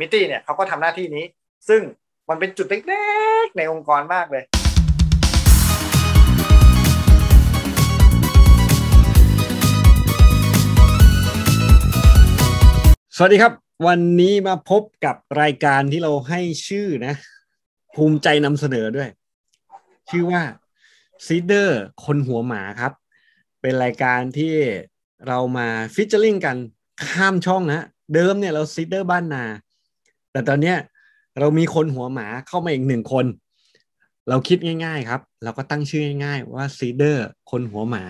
มิตี้เนี่ยเขาก็ทำหน้าที่นี้ ซึ่งมันเป็นจุดเล็กๆในองค์กรมากเลย สวัสดีครับ วันนี้มาพบกับรายการที่เราให้ชื่อนะ ภูมิใจนำเสนอด้วย ชื่อว่าซีเดอร์คนหัวหมาครับ เป็นรายการที่เรามา featuring กันข้ามช่องนะเดิมเนี่ยเราซีเดอร์บ้านนา แต่ตอนเนี้ยเรามีคนหัวหมาเข้ามาอีกหนึ่งคน เราคิดง่าย ๆ ครับ เราก็ตั้งชื่อง่าย ๆ ว่าซีเดอร์คนหัวหมา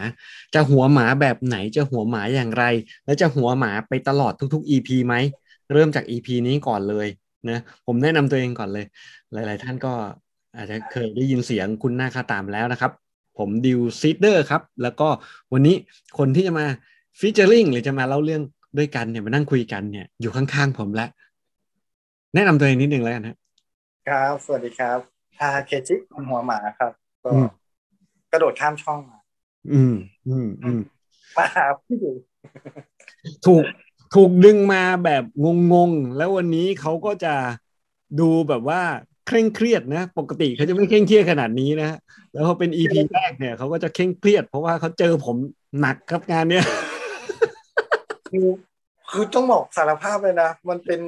จะหัวหมาแบบไหนจะหัวหมาอย่างไร แล้วจะหัวหมาไปตลอดทุก ๆ EP ไหมเริ่มจาก EP นี้ก่อนเลยนะผมแนะนำตัวเองก่อนเลย หลาย ๆ ท่านก็อาจจะเคยได้ยินเสียงคุณหน้าค่าตามแล้วนะครับ ผมดิวซีเดอร์ครับ แล้วก็วันนี้คนที่จะมา featuring หรือจะมาเล่าเรื่องด้วยกันเนี่ยมานั่งคุยกันเนี่ยอยู่ข้างๆผมแล้ว แนะนำตัวเองนิดนึงแล้วกันนะครับ สวัสดีครับทาเคจิคนหัวหมาครับก็อืมกระโดดข้ามช่องมา อืม อืม อืมมาหาพี่ดิวถูกถูกดึงมาแบบงงๆ แล้ววันนี้เขาก็จะดูแบบว่าเคร่งเครียดนะ ปกติเขาจะไม่เคร่งเครียดขนาดนี้นะแล้วพอเป็นอีพีแรกเนี่ยเขาก็จะเคร่งเครียด เพราะว่าเขาเจอผมหนักครับงานเนี้ยคือคือต้องบอกสารภาพเลยนะ มันเป็น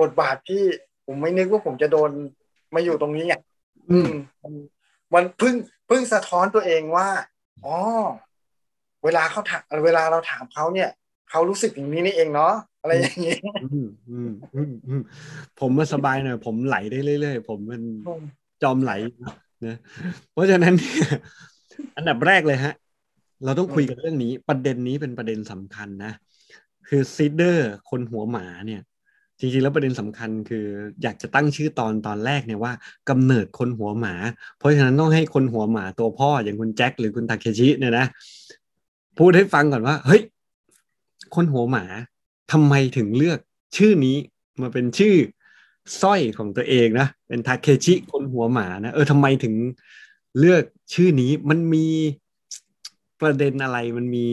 บทบาทที่ผมไม่นึกว่าผมจะโดนมาอยู่ตรงนี้ไงอืมมันมันเพิ่งเพิ่งสะท้อนตัวเองว่าอ๋อเวลาเขาถามเวลาเราถามเขาเนี่ยเขารู้สึกอย่างนี้นี่เองเนาะอะไรอย่างนี้อืมอืมอืมอืมผมมาสบายหน่อยผมไหลได้เรื่อยๆผมมันจอมไหลนะเพราะฉะนั้นเนี่ยอันดับแรกเลยฮะ เราต้องคุยกันเรื่องนี้ ประเด็นนี้เป็นประเด็นสำคัญนะ คือซีเดอร์คนหัวหมาเนี่ย จริงๆแล้วประเด็นสำคัญคือ อยากจะตั้งชื่อตอนตอนแรกเนี่ยว่ากำเนิดคนหัวหมา เพราะฉะนั้นต้องให้คนหัวหมาตัวพ่ออย่างคุณแจ็คหรือคุณทาเคชิเนี่ยนะพูดให้ฟังก่อนว่า เฮ้ย คนหัวหมาทำไมถึงเลือกชื่อนี้มาเป็นชื่อสร้อยของตัวเองนะเป็นทาเคชิคนหัวหมานะเออทำไมถึงเลือกชื่อนี้มันมีประเด็นอะไรมันมี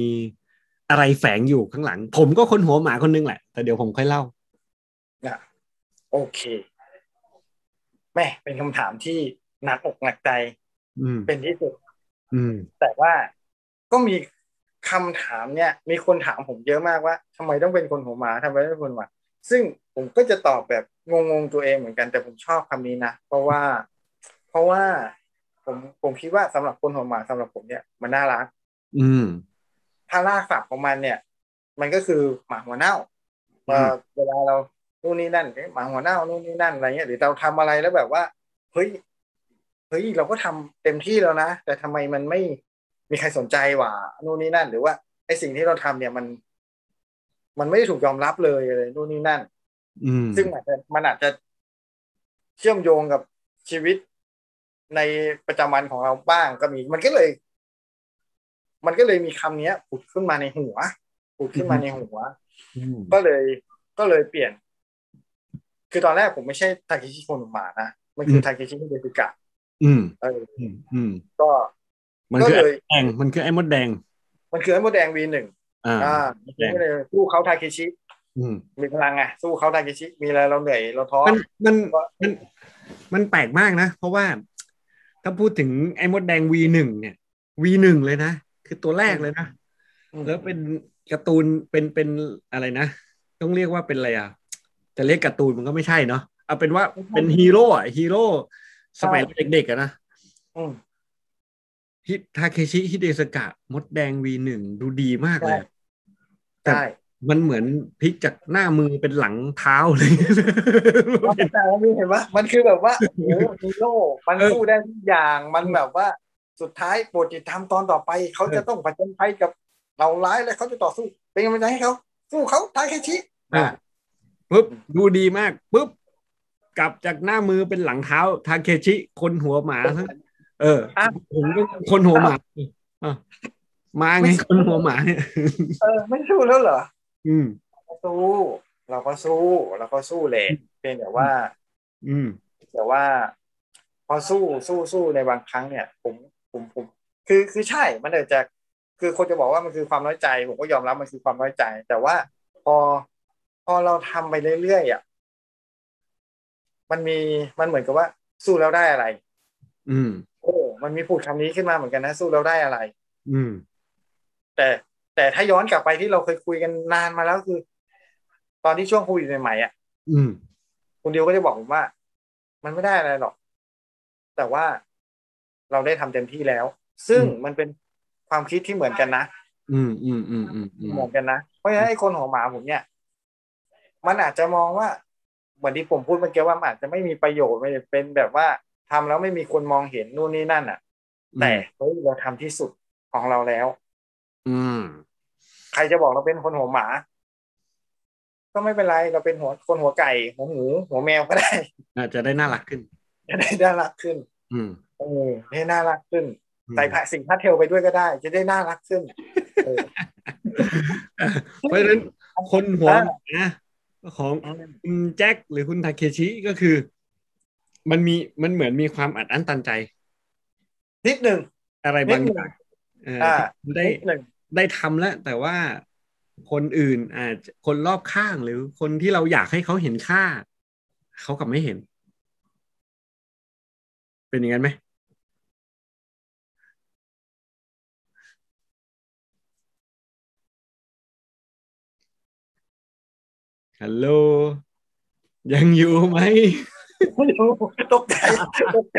อะไรแฝงอยู่ข้างหลัง ผมก็คนหัวหมาคนนึงแหละ แต่เดี๋ยวผมค่อยเล่า โอเคแม่เป็นคำถามที่หนักอกหนักใจอืมเป็นที่สุดอืมแต่ว่าก็มีคำถามเนี่ย มีคนถามผมเยอะมากว่าทำไมต้องเป็นคนหัวหมาทำไมต้องเป็นคนหัวหมาซึ่งผมก็จะตอบแบบงงๆตัวเองเหมือนกันแต่ผมชอบคำนี้นะเพราะว่า เพราะว่าผมผมคิดว่าสำหรับคนหัวหมาสำหรับผมเนี่ยมันน่ารัก อืม ถ้ารากศัพท์ของมันเนี่ย มันก็คือหมาหัวเน่าอืมเอ่อเวลาเรา นู่นนี่นั่นเอ๊ะหมาหัวเน่านู่นนี่นั่นอะไรเงี้ยหรือเราทำอะไรแล้วแบบว่าเฮ้ยเฮ้ยเราก็ทำเต็มที่แล้วนะ แต่ทำไมมันไม่มีใครสนใจว่านู่นนี่นั่น หรือว่าไอ้สิ่งที่เราทำเนี่ยมัน มันไม่ได้ถูกยอมรับเลยอะไรนู่นนี่นั่น อืมซึ่งอาจจะมันอาจจะเชื่อมโยงกับชีวิตในประจำวันของเราบ้างก็มี มันก็เลย มันก็เลยมีคำเนี้ยผุดขึ้นมาในหัวผุดขึ้นมาในหัวอืมก็เลยก็เลยเปลี่ยน คือตอนแรกผมไม่ใช่ทาเคชิโคนหมานะมันคือทาเคชิเดซิกะอืมเอออืมอืมก็มันคือก็ไอ้เลยแดงมันคือไอ้มดแดง มันคือไอ้มดแดงวีหนึ่งอ่าอ่ามดแดงก็เลยสู้เขาทาเคชิอืมมีพลังไงสู้เขาทาเคชิ มีอะไรเราเหนื่อยเราท้อมันมันก็มันมันแปลกมากนะ เพราะว่าถ้าพูดถึงไอ้มดแดง V หนึ่งเนี่ย V หนึ่งเลยนะ คือตัวแรกเลยนะอืมแล้วเป็นการ์ตูนเป็นเป็นอะไรนะ ต้องเรียกว่าเป็นอะไรอะ จะเรียกการ์ตูนมันก็ไม่ใช่เนาะเอาเป็นว่าเป็นฮีโร่อะฮีโร่สมัยเด็กๆอะนะอืมฮิทาเคชิฮิเดสกะ มดแดง V หนึ่งดูดีมากเลยแต่ใช่มันเหมือนพลิกจากหน้ามือเป็นหลังเท้าเลยแต่ว่าเห็นว่ามันคือแบบว่าโอ้โหฮีโร่มันเออสู้ได้ทุกอย่างมันแบบว่าสุดท้ายโปรดติดตามตอนต่อไป เขาจะต้องผจญภัยกับเราร้ายและเขาจะต่อสู้ เป็นกำลังใจให้เขาสู้เขาทาเคชิอะ ปุ๊บดูดีมากปุ๊บกลับจากหน้ามือเป็นหลังเท้าทาเคชิ คนหัวหมาเอออะผมก็คนหัวหมาอะมาไงคนหัวหมาเนี่ยเออไม่สู้แล้วเหรอ อืมสู้เราก็สู้เราก็สู้แหละเพียงแต่ว่า อืมแต่ว่า พอสู้สู้สู้ในบางครั้งเนี่ย ผมผมผม คือคือใช่มันอาจจะคือคนจะบอกว่ามันคือความน้อยใจ ผมก็ยอมรับมันคือความน้อยใจ แต่ว่าพอ พอเราทำไปเรื่อยๆอะมันมีมันเหมือนกับว่า สู้แล้วได้อะไร อืม โอ้ มันมีพูดคำนี้ขึ้นมาเหมือนกันนะ สู้แล้วได้อะไร อืม แต่แต่ถ้าย้อนกลับไปที่เราเคยคุยกันนานมาแล้วคือ ตอนที่ช่วงโควิดใหม่ๆอะ อืม คุณดิวก็จะบอกผมว่า มันไม่ได้อะไรหรอก แต่ว่าเราได้ทำเต็มที่แล้ว ซึ่งอืมมันเป็นความคิดที่เหมือนกันนะอืมอืมอืมอืมอืมเหมือนกันนะ เพราะฉะนั้นไอ้คนหัวหมาผมเนี่ย มันอาจจะมองว่าเหมือนที่ผมพูดเมื่อกี้ว่ามันอาจจะไม่มีประโยชน์ไม่ได้เป็นแบบว่าทำแล้วไม่มีคนมองเห็นนู่นนี่นั่นอะ แต่เฮ้ยเราทำที่สุดของเราแล้ว อืม ใครจะบอกเราเป็นคนหัวหมา ก็ไม่เป็นไรเราเป็นหัวคนหัวไก่หัวหมูหัวแมวก็ได้อาจจะได้น่ารักขึ้น จะได้น่ารักขึ้น อืมเออให้น่ารักขึ้นใส่ผ้าสิ่งผ้าเทลไปด้วยก็ได้ จะได้น่ารักขึ้นเออเพราะฉะนั้นคนหัวหมา ของอืมคุณแจ็คหรือคุณทาเคชิก็คือ มันมีมันเหมือนมีความอัดอั้นตันใจ นิดหนึ่งอะไรบางอย่างเอออ่าได้นิดหนึ่งได้ทำแล้ว แต่ว่าคนอื่นอาจจะคนรอบข้างหรือคนที่เราอยากให้เขาเห็นค่า เขากลับไม่เห็น เป็นอย่างนั้นไหม ฮัลโหลยังอยู่ไหมไม่รู้ตกใจตกใจ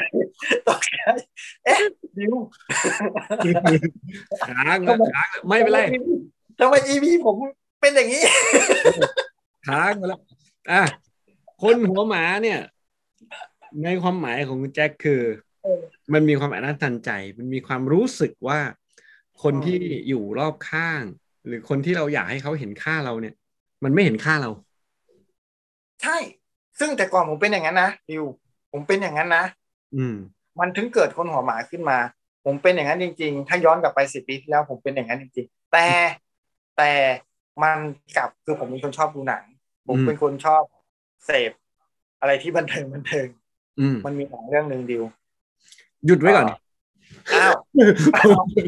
ตกใจเอ๊ะดิวค้างแล้วค้างแล้วไม่เป็นไรทำไมอีพีผมเป็นอย่างนี้ค้างไปแล้วอะคนหัวหมาเนี่ย ในความหมายของคุณแจ็คคือเออมันมีความอันนั้นตันใจ มันมีความรู้สึกว่า คนอืมที่อยู่รอบข้าง หรือคนที่เราอยากให้เขาเห็นค่าเราเนี่ย มันไม่เห็นค่าเรา ใช่ ซึ่งแต่ก่อนผมเป็นอย่างนั้นนะดิวผมเป็นอย่างนั้นนะอืม มันถึงเกิดคนหัวหมาขึ้นมา ผมเป็นอย่างนั้นจริง ๆ ถ้าย้อนกลับไปสิบปีที่แล้วผมเป็นอย่างนั้นจริงๆ แต่แต่มันกลับคือผมเป็นคนชอบดูหนัง ผมอืมเป็นคนชอบเสพอะไรที่บันเทิงบันเทิงอืมมันมีหนังเรื่องหนึ่งดิวหยุดไว้ก่อน อ้าว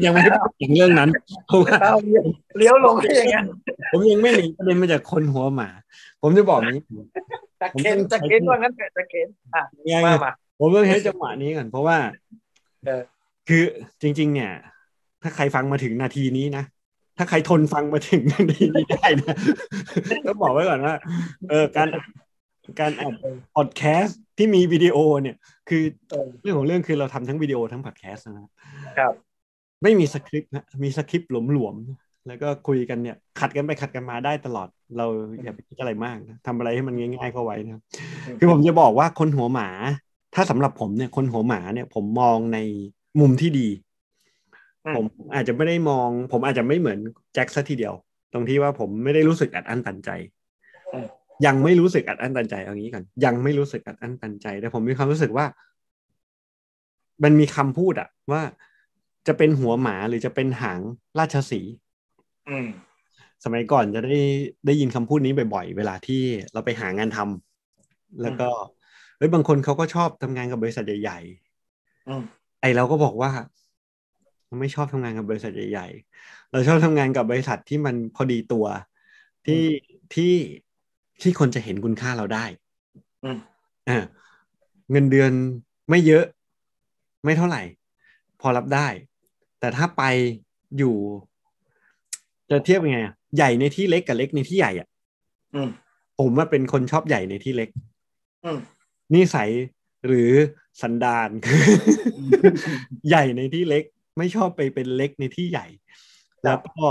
ยังไม่ได้พูดถึงเรื่องนั้นเพราะว่าอ้าวเลี้ยวเลี้ยวลงได้ยังไงผมยังไม่หนีประเด็นมาจากคนหัวหมา ผมจะบอกนี้จะเข็นจะเข็นว่างั้นเถอะจะเข็นอะยังมามาผมต้องให้จังหวะนี้ก่อนเพราะว่าเออคือจริง ๆ เนี่ย ถ้าใครฟังมาถึงนาทีนี้นะถ้าใครทนฟังมาถึงนาทีนี้ได้นะต้องบอกไว้ก่อนว่าเออการ การอัดพอดแคสต์ที่มีวิดีโอเนี่ย คือเออเรื่องของเรื่องคือเราทำทั้งวิดีโอทั้งพอดแคสต์นะครับครับ ไม่มีสคริปต์นะมีสคริปต์หลวมๆแล้วก็คุยกันเนี่ย ขัดกันไปขัดกันมาได้ตลอด เราอย่าไปคิดอะไรมากนะทำอะไรให้มันง่ายๆเข้าไว้นะครับคือผมจะบอกว่าคนหัวหมา ถ้าสำหรับผมเนี่ย คนหัวหมาเนี่ย ผมมองในมุมที่ดีอืมผมอาจจะไม่ได้มอง ผมอาจจะไม่เหมือนแจ็คซะทีเดียว ตรงที่ว่าผมไม่ได้รู้สึกอัดอั้นตันใจอืม ยังไม่รู้สึกอัดอั้นตันใจเอางี้ก่อนยังไม่รู้สึกอัดอั้นตันใจ แต่ผมมีความรู้สึกว่า มันมีคำพูดอะว่าจะเป็นหัวหมาหรือจะเป็นหางราชสีห์อืมสมัยก่อนจะได้ได้ยินคำพูดนี้บ่อยๆ เวลาที่เราไปหางานทำแล้วก็เฮ้ยบางคนเขาก็ชอบทำงานกับบริษัทใหญ่อืมๆไอเราก็บอกว่าเราไม่ชอบทำงานกับบริษัทใหญ่ๆเราชอบทำงานกับบริษัทที่มันพอดีตัว ที่ที่ ที่คนจะเห็นคุณค่าเราได้อืมอ่าเงินเดือนไม่เยอะ ไม่เท่าไหร่ พอรับได้ แต่ถ้าไปอยู่ จะเทียบยังไงอะใหญ่ในที่เล็กกับเล็กในที่ใหญ่อะอืมผมว่าเป็นคนชอบใหญ่ในที่เล็กอืมนิสัยหรือสันดานใหญ่ในที่เล็ก ไม่ชอบไปเป็นเล็กในที่ใหญ่ แล้วก็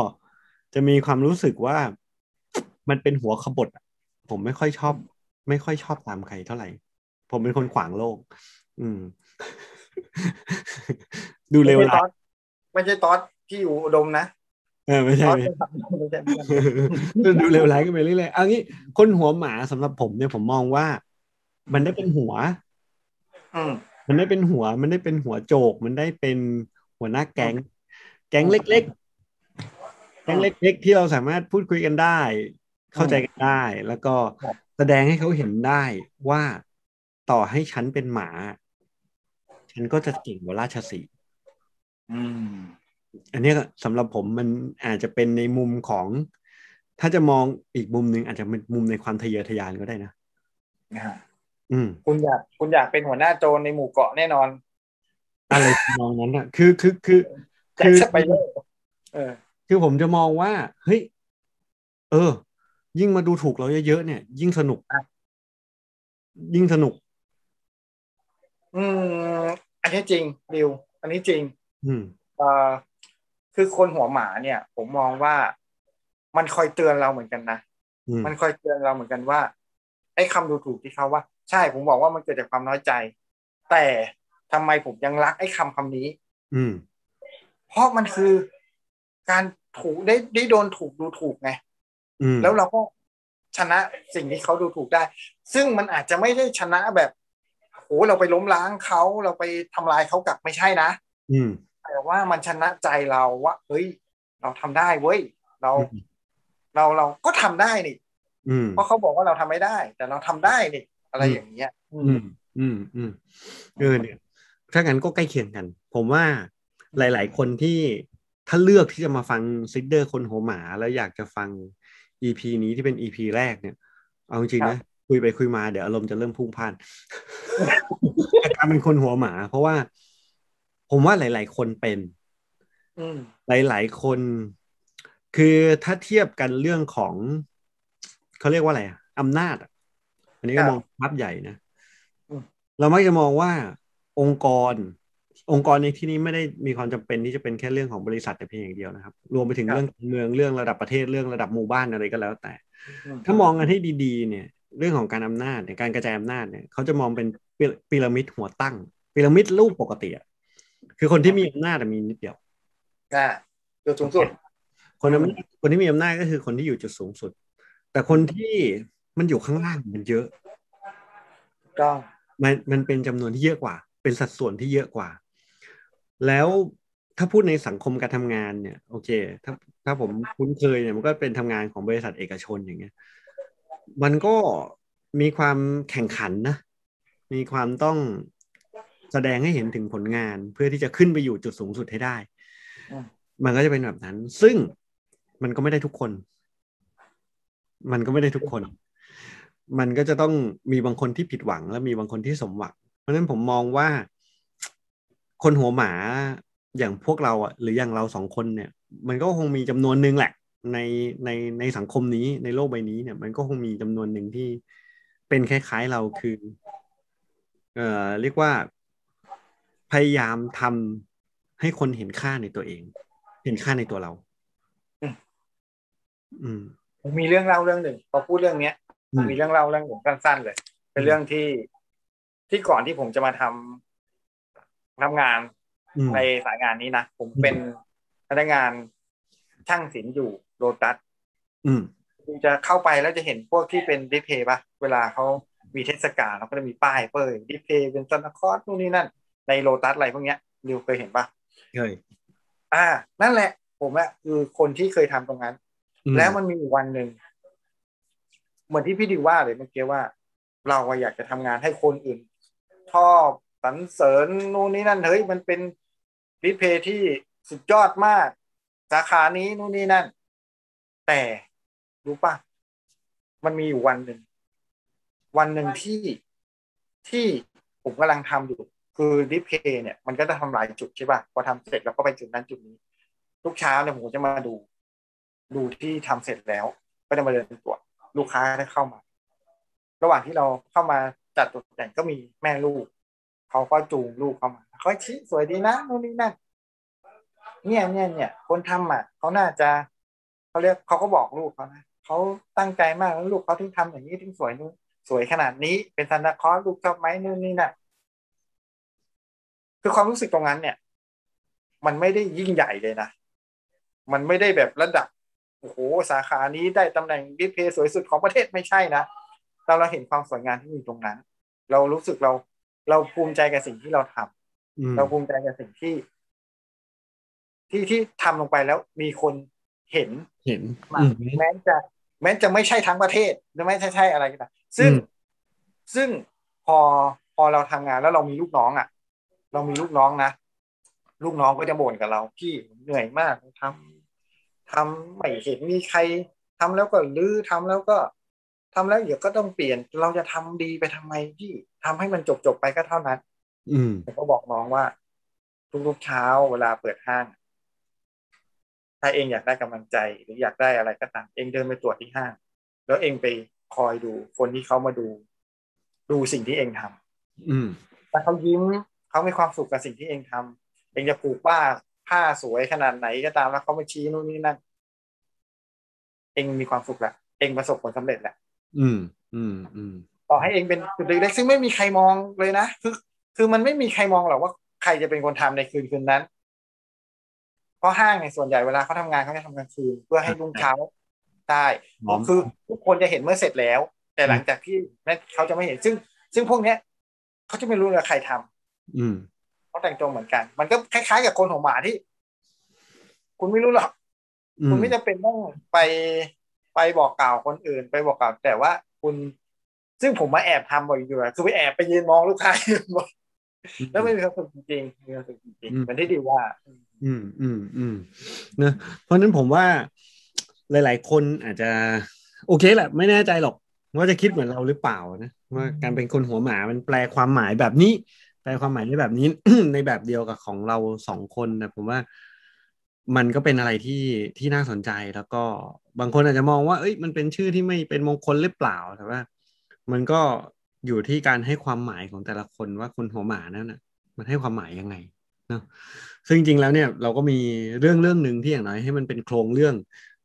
จะมีความรู้สึกว่ามันเป็นหัวขบถอะ ผมไม่ค่อยชอบ ไม่ค่อยชอบตามใครเท่าไหร่ ผมเป็นคนขวางโลก อืม ดูเร็วไม่ใช่ร้าตอยสไม่ใช่ตอสที่อยู่อุดมนะเออไม่ใช่ตอสไม่เป็นใช่ไม่ใช่ไม่ใช่ดูเร็วร้ายกันไปเรื่อยๆเอางี้คนหัวหมาสำหรับผมเนี่ยผมมองว่า มันได้เป็นหัวอืมมันได้เป็นหัว มันได้เป็นหัวโจก มันได้เป็นหัวหน้าแก๊ง แก๊งเล็กๆแก๊งเล็กๆที่เราสามารถพูดคุยกันได้ เข้าใจกันได้ แล้วก็แสดงให้เขาเห็นได้ว่าต่อให้ฉันเป็นหมา ฉันก็จะเก่งกว่าราชสีห์อืมอันเนี้ยสำหรับผมมันอาจจะเป็นในมุมของ ถ้าจะมองอีกมุมหนึ่งอาจจะเป็นมุมในความทะเยอทะยานก็ได้นะนะฮะอืม คุณอยากคุณอยากเป็นหัวหน้าโจรในหมู่เกาะแน่นอน อะไรทำนองนั้นอะ คือคือคือแจ็คืคอสไปเดอร์เออคือผมจะมองว่า เฮ้ย เออ ยิ่งมาดูถูกเราเยอะๆเนี่ย ยิ่งสนุกอะยิ่งสนุก อืม อันนี้จริงดิวอันนี้จริง อืมเอ่อคือคนหัวหมาเนี่ย ผมมองว่ามันคอยเตือนเราเหมือนกันนะอืมมันคอยเตือนเราเหมือนกันว่า ไอ้คำดูถูกที่เขาว่า ใช่ผมบอกว่ามันเกิดจากความน้อยใจ แต่ทำไมผมยังรักไอ้คำคำนี้ อืม เพราะมันคือการถูกได้ได้โดนถูกดูถูกไงอืม แล้วเราก็ชนะสิ่งที่เขาดูถูกได้ ซึ่งมันอาจจะไม่ได้ชนะแบบโหเราไปล้มล้างเขาเราไปทำลายเขากลับไม่ใช่นะ อืม แต่ว่ามันชนะใจเราว่าเฮ้ย เราทำได้เว้ยเราอืมเราเราก็ทำได้นี่อืมเพราะเขาบอกว่าเราทำไม่ได้ แต่เราทำได้นี่อะไรอย่างเงี้ย อืม อืมอืมเออเนี่ยถ้างั้นก็ใกล้เคียงกัน ผมว่าหลาย ๆ คนที่ถ้าเลือกที่จะมาฟังซิดเดอร์คนหัวหมา แล้วอยากจะฟัง EP นี้ที่เป็น EP แรกเนี่ย เอาจริงๆนะ คุยไปคุยมาเดี๋ยวอารมณ์จะเริ่มพุ่งพล่านอาการเป็นคนหัวหมา เพราะว่า ผมว่าหลาย ๆ คนเป็นอืมหลาย ๆ คน คือถ้าเทียบกันเรื่องของ เขาเรียกว่าอะไรอะอำนาจอะอันนี้ก็ครับมองภาพใหญ่นะอืมเรามักจะมองว่าองค์กร องค์กรในที่นี้ไม่ได้มีความจำเป็นที่จะเป็นแค่เรื่องของบริษัทแต่เพียงอย่างเดียวนะครับ รวมไปถึงครับเรื่องการเมืองเรื่องระดับประเทศเรื่องระดับหมู่บ้านอะไรก็แล้วแต่อืมถ้ามองกันให้ดีๆ เนี่ย เรื่องของการอำนาจเนี่ยการกระจายอำนาจเนี่ยเขาจะมองเป็นพีพีระมิดหัวตั้งพีระมิดรูปปกติอะคือคนที่มีอำนาจอะมีนิดเดียวอ่าจุดสูงสุด คนอำนาจคนที่มีอำนาจก็คือคนที่อยู่จุดสูงสุด แต่คนที่มันอยู่ข้างล่างมันเยอะก็มันมันเป็นจำนวนที่เยอะกว่า เป็นสัดส่วนที่เยอะกว่า แล้วถ้าพูดในสังคมการทำงานเนี่ย โอเค ถ้าถ้าผมคุ้นเคยเนี่ยมันก็เป็นทำงานของบริษัทเอกชนอย่างเงี้ย มันก็มีความแข่งขันนะ มีความต้องแสดงให้เห็นถึงผลงานเพื่อที่จะขึ้นไปอยู่จุดสูงสุดให้ได้ มันก็จะเป็นแบบนั้น ซึ่งมันก็ไม่ได้ทุกคน มันก็ไม่ได้ทุกคน มันก็จะต้องมีบางคนที่ผิดหวัง และมีบางคนที่สมหวัง เพราะฉะนั้นผมมองว่า คนหัวหมาอย่างพวกเราอะหรืออย่างเราสองคนเนี่ย มันก็คงมีจำนวนหนึ่งแหละ ในในในสังคมนี้ในโลกใบนี้เนี่ย มันก็คงมีจำนวนหนึ่งที่เป็นคล้ายๆเราคือ เอ่อเรียกว่าพยายามทำให้คนเห็นค่าในตัวเอง เห็นค่าในตัวเรา อืมอืมผมมีเรื่องเล่าเรื่องหนึ่งพอพูดเรื่องเนี้ยอืมมีเรื่องเล่าเรื่องหนึ่งสั้นๆเลย เป็นเรื่องที่ที่ก่อนที่ผมจะมาทำ ทำงานอืมในสายงานนี้นะ ผมเป็นพนักงานช่างศิลป์อยู่โลตัสอืมคุณจะเข้าไปแล้วจะเห็นพวกที่เป็นดิสเพย์ปะเวลาเขามีเทศกาลเราก็จะมีป้ายเปิดดิสเพย์เป็นซันตาคลอสนู่นนี่นั่น ในโลตัสอะไรพวกเนี้ยดิวเคยเห็นปะเคยอ่า นั่นแหละ ผมอะคือคนที่เคยทำตรงนั้นอืมแล้วมันมีอยู่วันหนึ่งเหมือนที่พี่ดิวว่าเลยเมื่อกี้ว่า เราอะอยากจะทำงานให้คนอื่นชอบ สรรเสริญนู่นนี่นั่นเฮ้ยมันเป็นดิสเพย์ที่สุดยอดมาก สาขานี้นู่นนี่นั่น แต่รู้ป่ะ มันมีอยู่วันหนึ่ง วันหนึ่งที่ที่ผมกำลังทำอยู่ คือดิสเพย์เนี่ย มันก็จะทำหลายจุดใช่ป่ะพอทำเสร็จแล้วก็ไปจุดนั้นจุดนี้ ทุกเช้าเนี่ยผมจะมาดู ดูที่ทำเสร็จแล้ว ก็จะมาเดินตรวจลูกค้าได้เข้ามา ระหว่างที่เราเข้ามาจัดตกแต่งก็มีแม่ลูก เขาก็จูงลูกเข้ามาเขาชี้สวยดีนะนู่นนี่นั่นเนี่ยเนี่ยเนี่ยคนทำอะเขาน่าจะเขาเรียกเขาก็บอกลูกเขานะเขาตั้งใจมากแล้วลูกเขาถึงทำอย่างนี้ถึงสวยนู่นสวยขนาดนี้เป็นซันตาคอสลูกชอบไหมนู่นนี่นั่นคือความรู้สึกตรงนั้นเนี่ย มันไม่ได้ยิ่งใหญ่เลยนะ มันไม่ได้แบบระดับโอ้โหสาขานี้ได้ตำแหน่งดิเพย์สวยสุดของประเทศไม่ใช่นะเราเราเห็นความสวยงามที่มีตรงนั้น เรารู้สึกเรา เราภูมิใจกับสิ่งที่เราทำอืมเราภูมิใจกับสิ่งที่ ที่ที่ทำลงไปแล้วมีคนเห็นเห็นมาอืมแม้จะ แม้จะไม่ใช่ทั้งประเทศหรือไม่ใช่ใช่อะไรก็ตามซึ่งอืมซึ่งพอพอเราทำงานแล้วเรามีลูกน้องอะ เรามีลูกน้องนะลูกน้องก็จะบ่นกับเราพี่เหนื่อยมากทำทำไม่เห็นมีใครทำแล้วก็ลื้อทำแล้วก็ ทำแล้วเดี๋ยวก็ต้องเปลี่ยนเราจะทำดีไปทำไมพี่ทำให้มันจบจบๆไปก็เท่านั้น อืมผมก็บอกน้องว่า ทุกๆเช้าเวลาเปิดห้าง ถ้าเองอยากได้กำลังใจหรืออยากได้อะไรก็ตามเองเดินไปตรวจที่ห้าง แล้วเองไปคอยดูคนที่เขามาดู ดูสิ่งที่เองทำอืมถ้าเขายิ้มเขามีความสุขกับสิ่งที่เองทำเองจะผูกป้าผ้าสวยขนาดไหนก็ตามแล้วเขามาชี้นู่นนี่นั่นเองมีความสุขละเองประสบผลสำเร็จแล้ว อืม อืมอืมต่อให้เองเป็นจุดเล็กๆซึ่งไม่มีใครมองเลยนะคือ คือมันไม่มีใครมองหรอกว่าใครจะเป็นคนทำในคืนคืนนั้น เพราะห้างในยส่วนใหญ่เวลาเขาทำงานเขาจะทำกลางคืนเพื่อให้รุ่งเช้าได้หอมคือทุกคนจะเห็นเมื่อเสร็จแล้ว แต่หลังจากที่นั่นเขาจะไม่เห็นซึ่ง ซึ่งพวกเนี้ยเขาจะไม่รู้เลยใครทำอืมเขาแต่งตัวเหมือนกัน มันก็คล้ายๆกับคนหัวหมาที่ คุณไม่รู้หรอกอืคุณมไม่จำเป็นต้องไป ไปบอกกล่าวคนอื่น ไปบอกกล่าวแต่ว่าคุณซึ่งผมมาแอบทำบ่อยอยู่อะคือไปแอบไปยืนมองลูกค้ายืนมองแล้วไม่มีความสุขจริงๆมีความสุขจริงๆเหมือนที่ดีว่า อืมอืมอืมเนอะเพราะฉะนั้นผมว่าหลาย ๆ คนอาจจะ โอเคแหละ ไม่แน่ใจหรอกว่าจะคิดเหมือนเราหรือเปล่านะว่าการเป็นคนหัวหมามันแปลความหมายแบบนี้ แปลความหมายในแบบนี้ในแบบเดียวกับของเราสองคนนะผมว่า มันก็เป็นอะไรที่ที่น่าสนใจแล้วก็บางคนอาจจะมองว่า เอ้ยมันเป็นชื่อที่ไม่เป็นมงคลหรือเปล่าแต่ว่า มันก็อยู่ที่การให้ความหมายของแต่ละคนว่าคนหัวหมานั่นน่ะมันให้ความหมายยังไงเนาะซึ่งจริงๆแล้วเนี่ยเราก็มีเรื่องเรื่องหนึ่งที่อย่างน้อยให้มันเป็นโครงเรื่อง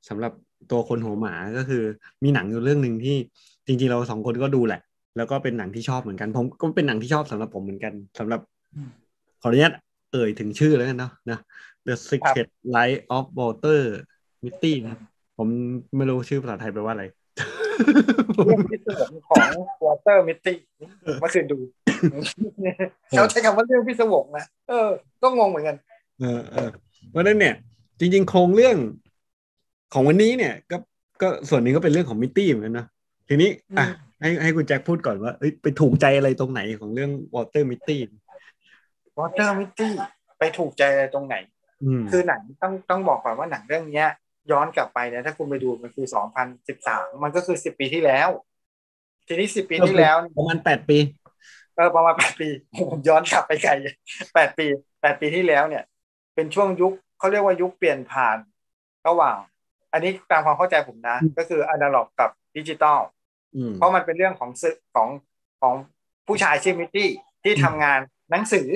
สำหรับตัวคนหัวหมาก็คือ มีหนังอยู่เรื่องหนึ่งที่จริงๆเราสองคนก็ดูแหละ แล้วก็เป็นหนังที่ชอบเหมือนกันผมก็เป็นหนังที่ชอบสำหรับผมเหมือนกันสำหรับอืมขออนุญาตเอ่ยถึงชื่อแล้วกันเนาะนะ The Secret Life of Walter Mitty นะผมไม่รู้ชื่อภาษาไทยแปลว่าอะไรเรื่องพิศวงของวอลเตอร์มิตตี้เมื่อคืนดูเขาใช้คำว่าเรื่องพิศวงนะเออ ก็งงเหมือนกัน เออเออเพราะฉะนั้นเนี่ย จริง ๆ โครงเรื่องของวันนี้เนี่ย ก็ก็ส่วนหนึ่งก็เป็นเรื่องของมิตตี้เหมือนกันนะทีนี้ อะ ให้ให้คุณแจ็คพูดก่อนว่าเอ้ยไปถูกใจอะไรตรงไหนของเรื่องวอลเตอร์มิตตี้วอลเตอร์มิตตี้ไปถูกใจอะไรตรงไหนอืม คือหนังต้องต้องบอกก่อนว่าหนังเรื่องเนี้ย ย้อนกลับไปเนี่ยถ้าคุณไปดูมันคือสองพันสิบสามมันก็คือสิบปีที่แล้ว ทีนี้สิบปีที่แล้วเนี่ยประมาณแปดปีเออประมาณแปดปีผมย้อนกลับไปไกลแปดปีแปดปีที่แล้วเนี่ย เป็นช่วงยุคเขาเรียกว่ายุคเปลี่ยนผ่านระหว่าง อันนี้ตามความเข้าใจผมนะ ก็คืออนาล็อกกับดิจิตอลอืมเพราะมันเป็นเรื่องของสื่อของของผู้ชายชื่อมิตตี้ที่ทำงานหนังสือ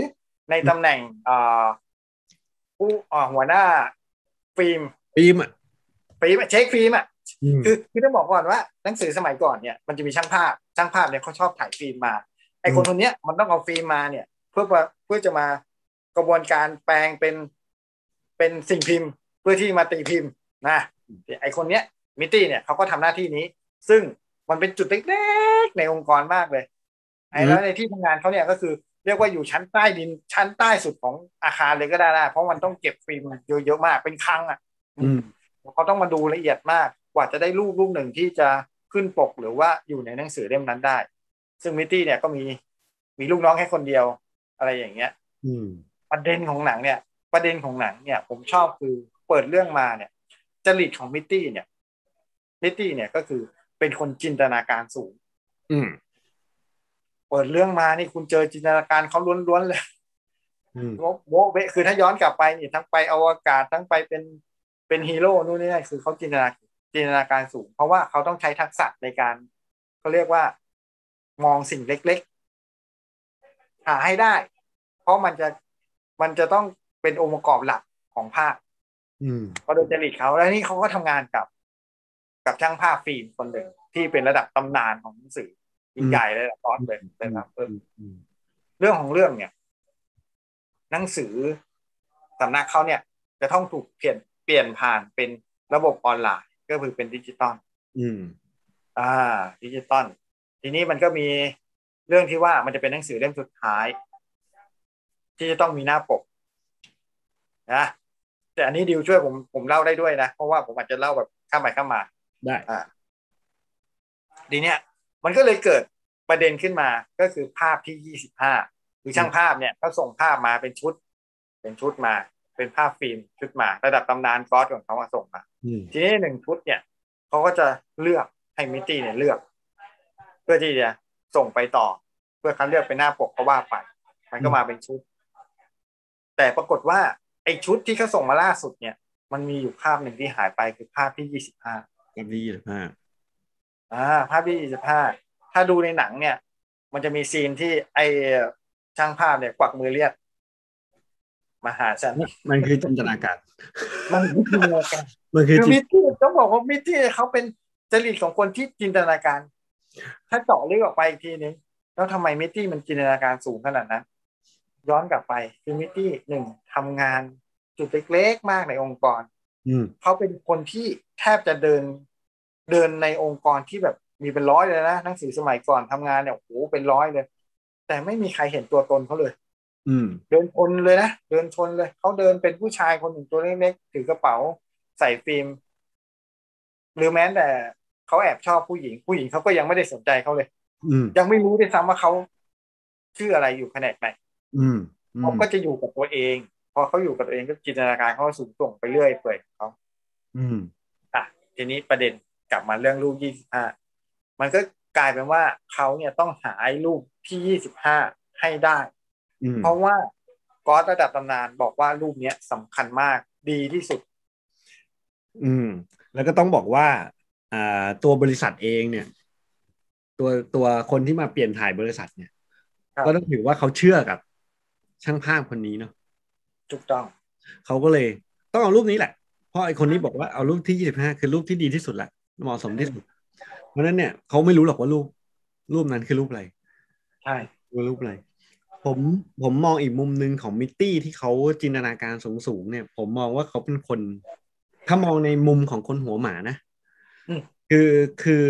ในตำแหน่งเอ่อ ผู้เอ่อหัวหน้าฟิล์มปีมอะฟิล์มอะเช็คฟิล์มอะอืมคือคือต้องบอกก่อนว่าหนังสือสมัยก่อนเนี่ยมันจะมีช่างภาพช่างภาพเนี่ยเขาชอบถ่ายฟิล์มมาไอคนคนเนี้ยมันต้องเอาฟิล์มมาเนี่ย เพื่อว่าเพื่อจะมากระบวนการแปลงเป็นเป็นสิ่งพิมพ์ เพื่อที่มาตีพิมพ์นะไอคนเนี้ยมิตตี้เนี่ยเขาก็ทำหน้าที่นี้ ซึ่งมันเป็นจุดเล็กๆในองค์กรมากเลยไอ้แล้วในที่ทำงานเขาเนี่ยก็คือเรียกว่าอยู่ชั้นใต้ดินชั้นใต้สุดของอาคารเลยก็ได้นะเพราะมันต้องเก็บฟิล์มเยอะๆมากเป็นคลังอะอืมเขาต้องมาดูละเอียดมากกว่าจะได้รูปรูปหนึ่งที่จะขึ้นปกหรือว่าอยู่ในหนังสือเล่มนั้นได้ ซึ่งมิตตี้เนี่ยก็มีมีลูกน้องแค่คนเดียวอะไรอย่างเงี้ย อืมประเด็นของหนังเนี่ย ประเด็นของหนังเนี่ย ผมชอบคือเปิดเรื่องมาเนี่ย จริตของมิตตี้เนี่ยมิตตี้เนี่ยก็คือเป็นคนจินตนาการสูง อืม เปิดเรื่องมานี่คุณเจอจินตนาการเขาล้วนๆเลยอืมโบ๊ะโบ๊ะเวะคือถ้าย้อนกลับไปนี่ทั้งไปอวกาศทั้งไปเป็นเป็นฮีโร่นู่นนี่นั่นคือเขาจินตนาจินตนาการสูง เพราะว่าเขาต้องใช้ทักษะในการเขาเรียกว่ามองสิ่งเล็กๆ หาให้ได้ เพราะมันจะมันจะต้องเป็นองค์ประกอบหลักของภาพอืมก็โดยจริตเขาแล้วนี่เขาก็ทำงานกับ กับช่างภาพฟิล์มคนหนึ่งที่เป็นระดับตำนานของหนังสือ ยิ่งใหญ่เลยละตอนเลยนะครับเอออืมเรื่องของเรื่องเนี่ย หนังสือสำนักเขาเนี่ย จะต้องถูกเปลี่ยนเปลี่ยนผ่านเป็นระบบออนไลน์ก็คือเป็นดิจิตอลอืม อ่า ดิจิตอลทีนี้มันก็มีเรื่องที่ว่ามันจะเป็นหนังสือเล่มสุดท้าย ที่จะต้องมีหน้าปกนะแต่อันนี้ดิวช่วยผมผมเล่าได้ด้วยนะ เพราะว่าผมอาจจะเล่าแบบข้ามไปข้ามมาได้อ่าทีเนี้ย มันก็เลยเกิดประเด็นขึ้นมาก็คือภาพที่ยี่สิบห้าคือช่างภาพเนี่ยเขาส่งภาพมาเป็นชุด เป็นชุดมา เป็นภาพฟิล์มชุดมา ระดับตำนานฟอสของเขามาส่งมาอืมทีนี้หนึ่งชุดเนี่ยเขาก็จะเลือกให้มิตตี้เนี่ยเลือกพื่อที่จะส่งไปต่อ เพื่อคัดเลือกเป็นหน้าปกก็ว่าไป มันก็มาเป็นชุด แต่ปรากฏว่าไอ้ชุดที่เขาส่งมาล่าสุดเนี่ย มันมีอยู่ภาพหนึ่งที่หายไปคือภาพที่ยี่สิบห้ากับดีหรือเปล่า อ่าภาพที่ยี่สิบห้าถ้าดูในหนังเนี่ย มันจะมีซีนที่ไอ้ช่างภาพเนี่ยกวักมือเรียกมาหาฉัน มันคือจินตนาการ มันคือจินตนาการมันคือคือจินมิตตี้ต้องบอกว่ามิตตี้เขาเป็นจริตของคนที่จินตนาการ ถ้าเจาะลึกออกไปอีกทีนึงแล้วทำไมมิตตี้มันจินตนาการสูงขนาดนั้นย้อนกลับไปคือมิตตี้หนึ่งทำงานจุดเล็กๆมากในองค์กรอืมเขาเป็นคนที่แทบจะเดิน เดินในองค์กรที่แบบมีเป็นร้อยเลยนะหนังสือสมัยก่อนทำงานเนี่ยโอ้โหเป็นร้อยเลย แต่ไม่มีใครเห็นตัวตนเขาเลย อืม เดินชนเลยนะเดินชนเลยเขาเดินเป็นผู้ชายคนหนึ่งตัวเล็กๆถือกระเป๋าใส่ฟิล์มหรือแม้แต่เขาแอบชอบผู้หญิง ผู้หญิงเขาก็ยังไม่ได้สนใจเขาเลยอืมยังไม่รู้ด้วยซ้ำว่าเขาชื่ออะไรอยู่แผนกไหนอืมอืเขามก็จะอยู่กับตัวเอง พอเขาอยู่กับตัวเองก็จินตนาการเขาก็สูงส่งไปเรื่อยเปื่อยของเขาอืม อะ ทีนี้ประเด็น กลับมาเรื่องรูปยี่สิบห้ามันก็กลายเป็นว่าเขาเนี่ยต้องหาไอ้รูปที่ยี่สิบห้าให้ได้อืมเพราะว่าก๊อตระดับตำนานบอกว่ารูปเนี้ยสำคัญมากดีที่สุด อืม แล้วก็ต้องบอกว่าอ่าตัวบริษัทเองเนี่ย ตัวตัวคนที่มาเปลี่ยนถ่ายบริษัทเนี่ยครับก็ต้องถือว่าเขาเชื่อกับ ช่างภาพคนนี้เนาะถูกต้อง เขาก็เลย ต้องเอารูปนี้แหละเพราะไอคนนี้บอกว่าเอารูปที่ยี่สิบห้าคือรูปที่ดีที่สุดแหละ เหมาะสมที่สุด เพราะฉะนั้นเนี่ยเขาไม่รู้หรอกว่ารูปรูปนั้นคือรูปอะไร ใช่ว่ารูปอะไร ผมผมมองอีกมุมหนึ่งของมิตตี้ที่เขาจินตนาการสูงสูงๆเนี่ย ผมมองว่าเขาเป็นคน ถ้ามองในมุมของคนหัวหมานะอืมคือคือ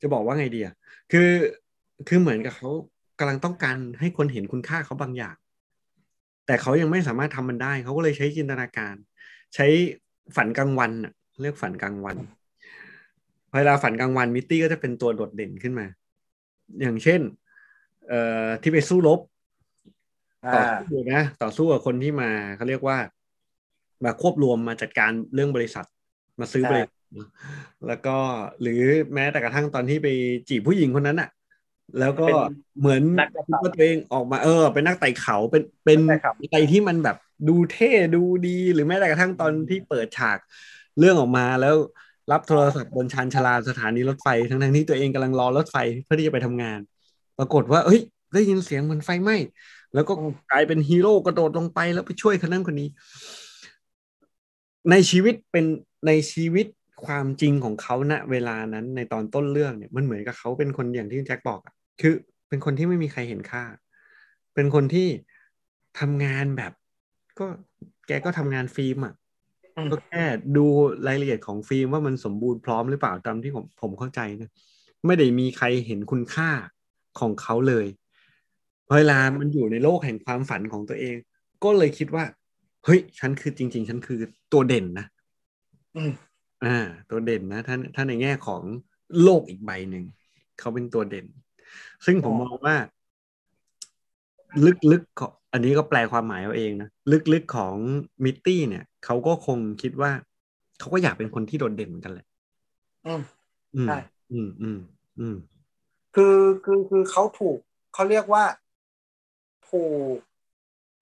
จะบอกว่าไงดีอะคือคือเหมือนกับเขากำลังต้องการให้คนเห็นคุณค่าเขาบางอย่าง แต่เขายังไม่สามารถทำมันได้ เขาก็เลยใช้จินตนาการ ใช้ฝันกลางวันอะเรียกฝันกลางวัน เวลาฝันกลางวันมิตตี้ก็จะเป็นตัวโดดเด่นขึ้นมา อย่างเช่น เอ่อที่ไปสู้รบต่ออ่าสู้นะต่อสู้กับคนที่มาเขาเรียกว่า มาควบรวมมาจัดการเรื่องบริษัท มาซื้อบริษัทแล้วก็หรือแม้แต่กระทั่งตอนที่ไปจีบผู้หญิงคนนั้นอะแล้วก็เป็นเหมือนนักกระคิดเป๋าว่าตัวเองออกมาเออ เป็นนักไต่เขาเป็นเป็นใช่ครับไต่ที่มันแบบดูเท่ดูดี หรือแม้แต่กระทั่งตอนที่เปิดฉากเรื่องออกมาแล้ว รับโทรศัพท์บนชานชาลาสถานีรถไฟ ทั้งทงๆที่ตัวเองกำลังรอรถไฟเพื่อที่จะไปทำงาน ปรากฏว่า เอ้ย ได้ยินเสียงเหมือนไฟไหม้แล้วก็กลายเป็นฮีโร่กระโดดลงไปแล้วไปช่วยคนนั้นคนนี้ ในชีวิตเป็นในชีวิตความจริงของเขาณเวลานั้นในตอนต้นเรื่องเนี่ยมันเหมือนกับเขาเป็นคนอย่างที่แจ็คบอกอะคือเป็นคนที่ไม่มีใครเห็นค่า เป็นคนที่ทำงานแบบ ก็แกก็ทำงานฟิล์มอะ ก็แค่ดูรายละเอียดของฟิล์มว่ามันสมบูรณ์พร้อมหรือเปล่าตามที่ผมผมเข้าใจนะไม่ได้มีใครเห็นคุณค่าของเขาเลยเวลามันอยู่ในโลกแห่งความฝันของตัวเอง ก็เลยคิดว่า เฮ้ย ฉันคือจริง ๆ ฉันคือตัวเด่นนะอืมอ่า ตัวเด่นนะถ้าถ้าในแง่ของโลกอีกใบหนึ่งเขาเป็นตัวเด่น ซึ่งผมมองว่า ลึกๆของอันนี้ก็แปลความหมายเอาเองนะลึกๆของมิตตี้เนี่ย เขาก็คงคิดว่า เขาก็อยากเป็นคนที่โดดเด่นเหมือนกันแหละอืมอืมใช่อืมอืมอืมคือคือคือเขาถูกเขาเรียกว่าถูก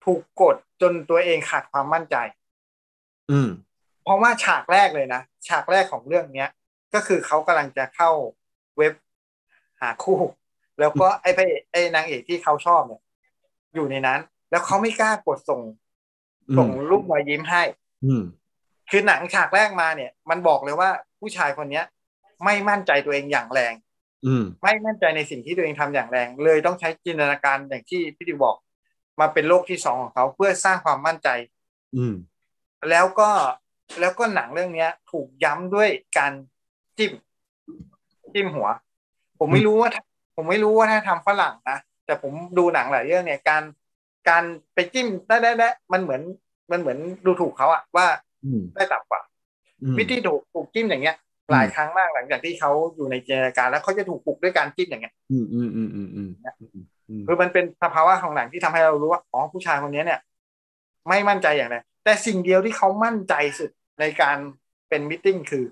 ถูกกดจนตัวเองขาดความมั่นใจ อืม เพราะว่าฉากแรกเลยนะ ฉากแรกของเรื่องเนี้ย ก็คือเขากำลังจะเข้าเว็บหาคู่ แล้วก็ไอ้พระเอกไอ้นางเอกที่เขาชอบเนี่ย อยู่ในนั้น แล้วเขาไม่กล้ากดส่งอืมส่งรูปรอยยิ้มให้อืม คือหนังฉากแรกมาเนี่ย มันบอกเลยว่าผู้ชายคนเนี้ย ไม่มั่นใจตัวเองอย่างแรง อืมไม่มั่นใจในสิ่งที่ตัวเองทำอย่างแรง เลยต้องใช้จินตนาการอย่างที่พี่ดิวบอก มาเป็นโลกที่สองของเขาเพื่อสร้างความมั่นใจ อืมแล้วก็แล้วก็หนังเรื่องเนี้ย ถูกย้ำด้วยการจิ้มจิ้มหัว ผมไม่รู้ว่าถ้าผมไม่รู้ว่าถ้าทำฝรั่งนะแต่ผมดูหนังหลายเรื่องเนี่ย การการไปจิ้มได้ได้ได้มันเหมือน มันเหมือนดูถูกเขาอะว่าอืมได้ต่ำกว่าอืมวิธีถูกถูกจิ้มอย่างเงี้ยอืมหลายครั้งมากหลังจากที่เขาอยู่ในจินตนาการแล้วเขาจะถูกปลุกด้วยการจิ้มอย่างเงี้ยอืมอืมอืมอืมอืมอืมคือมันเป็นสภาวะของหนังที่ทำให้เรารู้ว่าอ๋อผู้ชายคนนี้เนี่ย ไม่มั่นใจอย่างไรแต่สิ่งเดียวที่เขามั่นใจสุดในการเป็นมิทติ้งคือ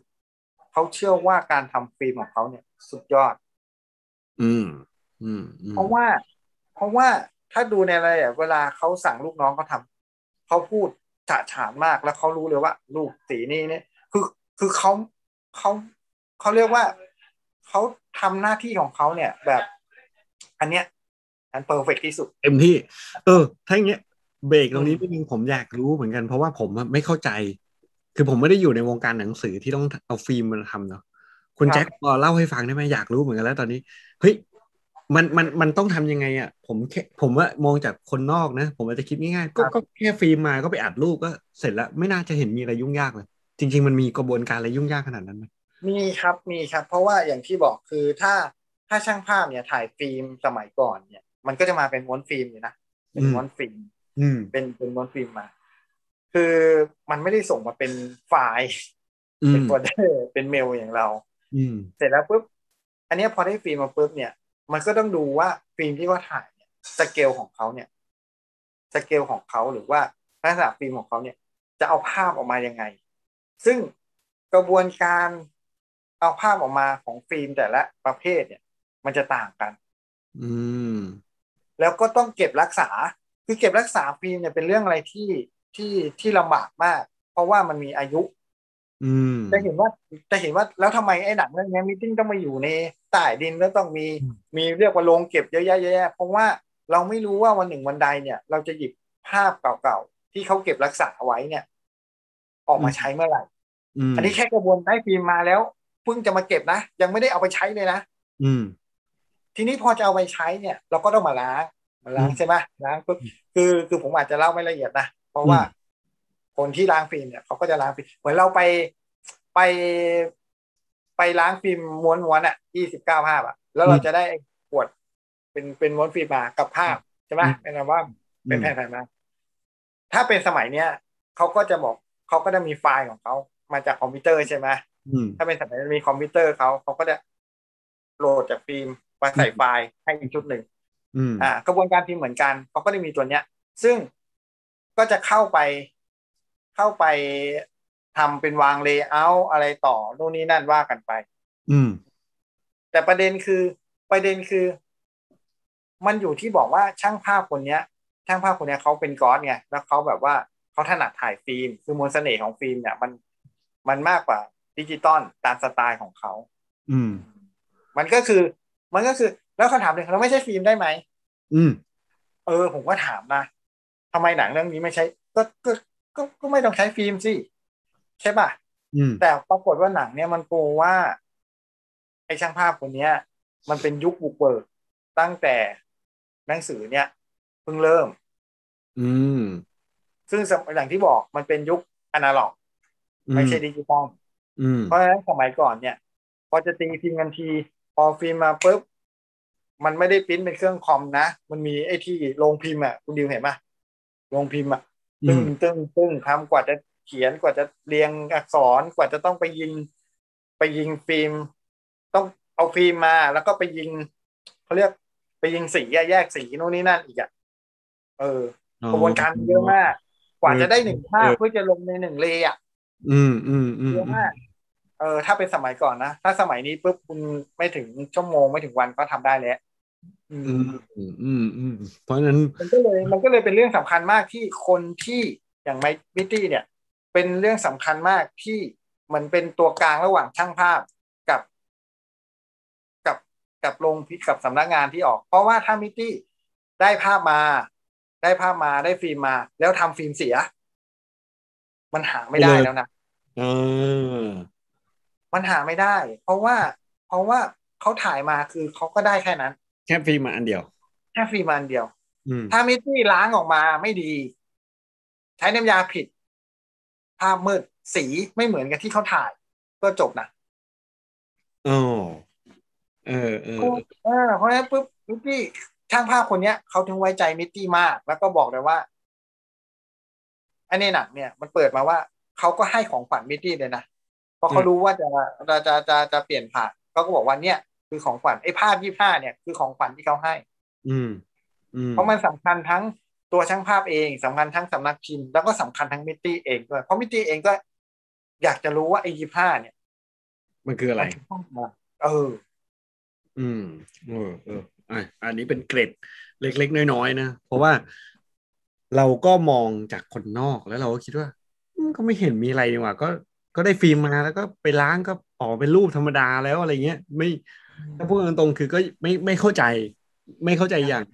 เขาเชื่อว่าการทำฟิล์มของเขาเนี่ย สุดยอดอืมอืม อืมเพราะว่า เพราะว่าถ้าดูในอะไรอะเวลาเขาสั่งลูกน้องเขาทำ เขาพูดฉะฉานมากแล้วเขารู้เลยว่า ลูกสีนี้เนี่ยคือคือเขาเขาเขาเรียกว่าเขาทำหน้าที่ของเขาเนี่ย แบบ อันเนี้ยอัน perfect ที่สุดเต็มที่ เออ ถ้าอย่างเงี้ยเบรกตรงนี้นิดนึงผมอยากรู้เหมือนกันเพราะว่าผมอะไม่เข้าใจ คือผมไม่ได้อยู่ในวงการหนังสือที่ต้องเอาฟิล์มมาทำเนาะคุณครับแจ็คพอเล่าให้ฟังได้ไหมอยากรู้เหมือนกันแล้วตอนนี้เฮ้ย มันมันมันต้องทำยังไงอะผมแค่ผมว่ามองจากคนนอกนะ ผมอาจจะคิดง่ายๆก็ก็แค่ฟิล์มมาก็ไปอัดรูปก็เสร็จแล้วไม่น่าจะเห็นมีอะไรยุ่งยากเลย จริง ๆ มันมีกระบวนการอะไรยุ่งยากขนาดนั้นไหมมีครับมีครับ เพราะว่าอย่างที่บอกคือถ้าถ้าช่างภาพเนี่ยถ่ายฟิล์มสมัยก่อนเนี่ย มันก็จะมาเป็นม้วนฟิล์มอยู่นะเป็นม้วนฟิล์มอืมเป็นเป็นม้วนฟิล์มมา คือมันไม่ได้ส่งมาเป็นไฟล์อืมเป็นมโฟลเดอร์เป็นเมลอย่างเราอืมเสร็จแล้วปุ๊บอันเนี้ยพอได้ฟิล์มมาปุ๊บเนี่ย มันก็ต้องดูว่าฟิล์มที่เขาถ่ายเนี่ยสเกลของเขาเนี่ยสเกลของเขาหรือว่าลักษณะฟิล์มของเขาเนี่ยจะเอาภาพออกมายังไง ซึ่งกระบวนการเอาภาพออกมาของฟิล์มแต่ละประเภทเนี่ย มันจะต่างกัน อืม แล้วก็ต้องเก็บรักษา คือเก็บรักษาฟิล์มเนี่ยเป็นเรื่องอะไรที่ที่ที่ลำบากมาก เพราะว่ามันมีอายุอืม จะเห็นว่าจะเห็นว่าแล้วทำไมไอ้หนังเรื่องนี้มิตตี้ต้องมาอยู่ในใต้ดินแล้วต้องมีอืมมีเรียกว่าโรงเก็บเยอะแยะเยอะแยะเพราะว่าเราไม่รู้ว่าวันหนึ่งวันใดเนี่ย เราจะหยิบภาพเก่าๆที่เขาเก็บรักษาไว้เนี่ย ออกมาใช้เมื่อไหร่อืมอันนี้แค่กระบวนได้ฟิล์มมาแล้วเพิ่งจะมาเก็บนะยังไม่ได้เอาไปใช้เลยนะอืม ทีนี้พอจะเอาไปใช้เนี่ย เราก็ต้องมาล้างมาล้างอืมใช่ไหมล้างปุ๊บคือคือผมอาจจะเล่าไม่ละเอียดนะเพราะว่าอืม คนที่ล้างฟิล์มเนี่ยเขาก็จะล้างฟิล์มเหมือนเราไปไปไปล้างฟิล์มม้วนม้วนๆอะยี่สิบเก้าภาพอะ แล้วเราจะได้ขวดเป็นเป็นม้วนฟิล์มมากับภาพใช่ไหมอืมเป็นแบบว่าเป็นแผ่นๆมา ถ้าเป็นสมัยเนี้ยเขาก็จะบอกเขาก็จะมีไฟล์ของเขามาจากคอมพิวเตอร์ใช่ไหมอืมถ้าเป็นสมัยนั้นมีคอมพิวเตอร์เขาเขาก็จะโหลดจากฟิล์มมาใส่ไฟล์ให้อีกชุดหนึ่งอืมอ่ากระบวนการพิมพ์เหมือนกันเขาก็ได้มีตัวเนี้ย ซึ่งก็จะเข้าไป เข้าไปทำเป็นวาง layer อะไรต่อนู่นนี่นั่นว่ากันไป อืม แต่ประเด็นคือประเด็นคือ มันอยู่ที่บอกว่าช่างภาพคนเนี้ย ช่างภาพคนเนี้ยเขาเป็น god ไงแล้วเขาแบบว่าเขาถนัดถ่ายฟิล์มคือมวลเสน่ห์ของฟิล์มเนี่ยมันมันมากกว่าดิจิตอลตามสไตล์ของเขาอืม มันก็คือ มันก็คือ แล้วคำถามหนึ่งเราไม่ใช้ฟิล์มได้ไหมอืม เออ ผมก็ถามนะทำไมหนังเรื่องนี้ไม่ใช้ก็ก็ ก็ก็ไม่ต้องใช้ฟิล์มสิใช่ป่ะอืมแต่ปรากฏว่าหนังเนี่ยมันโปรว่า ไอ้ช่างภาพคนเนี้ย มันเป็นยุคบุกเบิกตั้งแต่หนังสือเนี่ยเพิ่งเริ่ม อืม ซึ่งสมอย่างที่บอกมันเป็นยุคอนาล็อก ไม่ใช่ดิจิตอลอืมเพราะฉะนั้นสมัยก่อนเนี่ย พอจะตีฟิล์มกันที พอฟิล์มมาปุ๊บมันไม่ได้ปริ้นเป็นเครื่องคอมนะ มันมีไอ้ที่โรงพิมพ์อะ คุณดิวเห็นปะโรงพิมพ์อะอื ตึ้งมตึ้งตึ้งทำกว่าจะเขียนกว่าจะเรียงอักษรกว่าจะต้องไปยิง ไปยิงฟิล์ม ต้องเอาฟิล์มมาแล้วก็ไปยิงเขาเรียกไปยิงสีอะแยกสีโน่นนี่นั่นอีกอะเออกระบวนการมันเยอะมาก กว่าจะได้หนึ่งภาพเพื่อจะลงในหนึ่ง lay อะอืมอืมอืมเยอะมากเออถ้าเป็นสมัยก่อนนะ ถ้าสมัยนี้ปุ๊บคุณไม่ถึงชั่วโมงไม่ถึงวันก็ทำได้แล้ว อือืมมอืมอืมอืมเพราะฉะนั้นมันก็เลยมันก็เลยเป็นเรื่องสำคัญมากที่คนที่อย่างมิตตี้เนี่ย เป็นเรื่องสำคัญมากที่มันเป็นตัวกลางระหว่างช่างภาพกับ กับกับโรงพิกับสำนักงานที่ออก เพราะว่าถ้ามิตตี้ได้ภาพมา ได้ภาพมาได้ฟิล์มมา แล้วทำฟิล์มเสีย มันหาไม่ได้แล้วนะเออมันหาไม่ได้ เพราะว่า เพราะว่าเขาถ่ายมาคือเขาก็ได้แค่นั้น แค่ฟิล์มมาอันเดียว แค่ฟิล์มอันเดียวอืมถ้ามิตตี้ล้างออกมาไม่ดี ใช้น้ำยาผิด ภาพมืดสีไม่เหมือนกับที่เขาถ่าย ก็จบนะอ๋อเออเออเออเพราะฉะนั้นปุ๊บมิตตี้ช่างภาพคนเนี้ยเขาถึงไว้ใจมิตตี้มาก แล้วก็บอกเลยว่า อันนี้หนังเนี่ย มันเปิดมาว่าเขาก็ให้ของขวัญมิตตี้เลยนะเพราะเขารู้ว่าจะจะจะจะจะเปลี่ยนผ่านเขาก็บอกว่าเนี่ย คือของขวัญไอ้ภาพยี่ห้าเนี่ยคือของขวัญที่เขาให้ อืมอืมเพราะมันสำคัญทั้งตัวช่างภาพเองสำคัญทั้งสำนักพิมพ์แล้วก็สำคัญทั้งมิตตี้เองด้วยเพราะมิตตี้เองก็ อยากจะรู้ว่าไอ้ยี่ห้าเนี่ย มันคืออะไรมันถูกต้องมาเออ อืมเออเอออะอันนี้เป็นเกร็ดเล็กๆน้อยๆนะเพราะว่าเราก็มองจากคนนอกแล้วเราก็คิดว่าอืมก็ไม่เห็นมีอะไรนี่หว่าก็ก็ได้ฟิล์มมาแล้วก็ไปล้างก็ออกเป็นรูปธรรมดาแล้วอะไรเงี้ย ไม่ ถ้าพูดตรงๆคือก็ไม่ไม่เข้าใจ ไม่เข้าใจอย่าง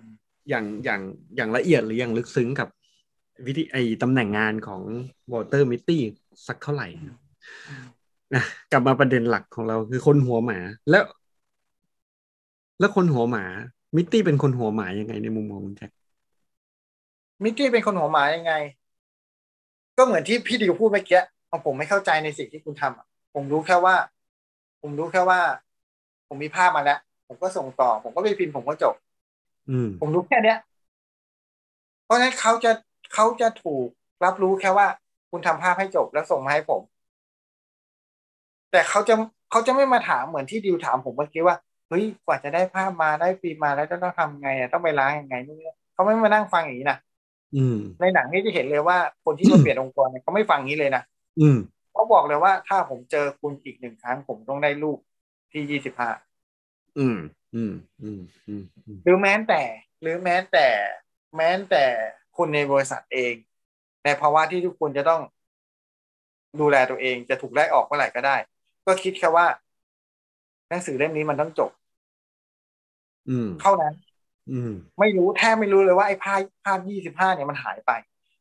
อย่างอย่างอย่างละเอียดหรืออย่างลึกซึ้งกับวิธีไอตำแหน่งงานของวอลเตอร์มิตตี้สักเท่าไหร่นะกลับมาประเด็นหลักของเราคือคนหัวหมา แล้ว แล้วคนหัวหมา มิตตี้เป็นคนหัวหมายังไงในมุมมองคุณแจ็คมิตตี้เป็นคนหัวหมายังไง ก็เหมือนที่พี่ดิวพูดเมื่อกี้เอาผมไม่เข้าใจในสิ่งที่คุณทำอะผมรู้แค่ว่า ผมรู้แค่ว่า ผมมีภาพมาแล้ว ผมก็ส่งต่อ ผมก็ไปพิมพ์ผมก็จบอืมผมรู้แค่เนี้ย เพราะฉะนั้นเขาจะเขาจะถูกรับรู้แค่ว่า คุณทำภาพให้จบแล้วส่งมาให้ผม แต่เขาจะเขาจะไม่มาถามเหมือนที่ดิวถามผมเมื่อกี้ว่าเฮ้ยกว่าจะได้ภาพมาได้ฟิล์มมาแล้วจะต้องทำไงอะต้องไปล้างยังไงนู่นนี่เขาไม่มานั่งฟังอย่างนี้นะอืมในหนังนี่จะเห็นเลยว่าคนที่มาเปลี่ยนองค์กรเนี่ยเขาไม่ฟังอย่างนี้เลยนะอืมเขาบอกเลยว่าถ้าผมเจอคุณอีกหนึ่งครั้งผมต้องได้รูป ที่ยี่สิบห้าอืมอืม อืม อืม อืม หรือแม้แต่ หรือแม้แต่ แม้แต่คนในบริษัทเอง ในภาวะที่ทุกคนจะต้องดูแลตัวเองจะถูกไล่ออกเมื่อไหร่ก็ได้ ก็คิดแค่ว่า หนังสือเล่มนี้มันต้องจบ อืม เท่านั้น อืม ไม่รู้แทบไม่รู้เลยว่าไอ้ภาพภาพยี่สิบห้าเนี่ยมันหายไป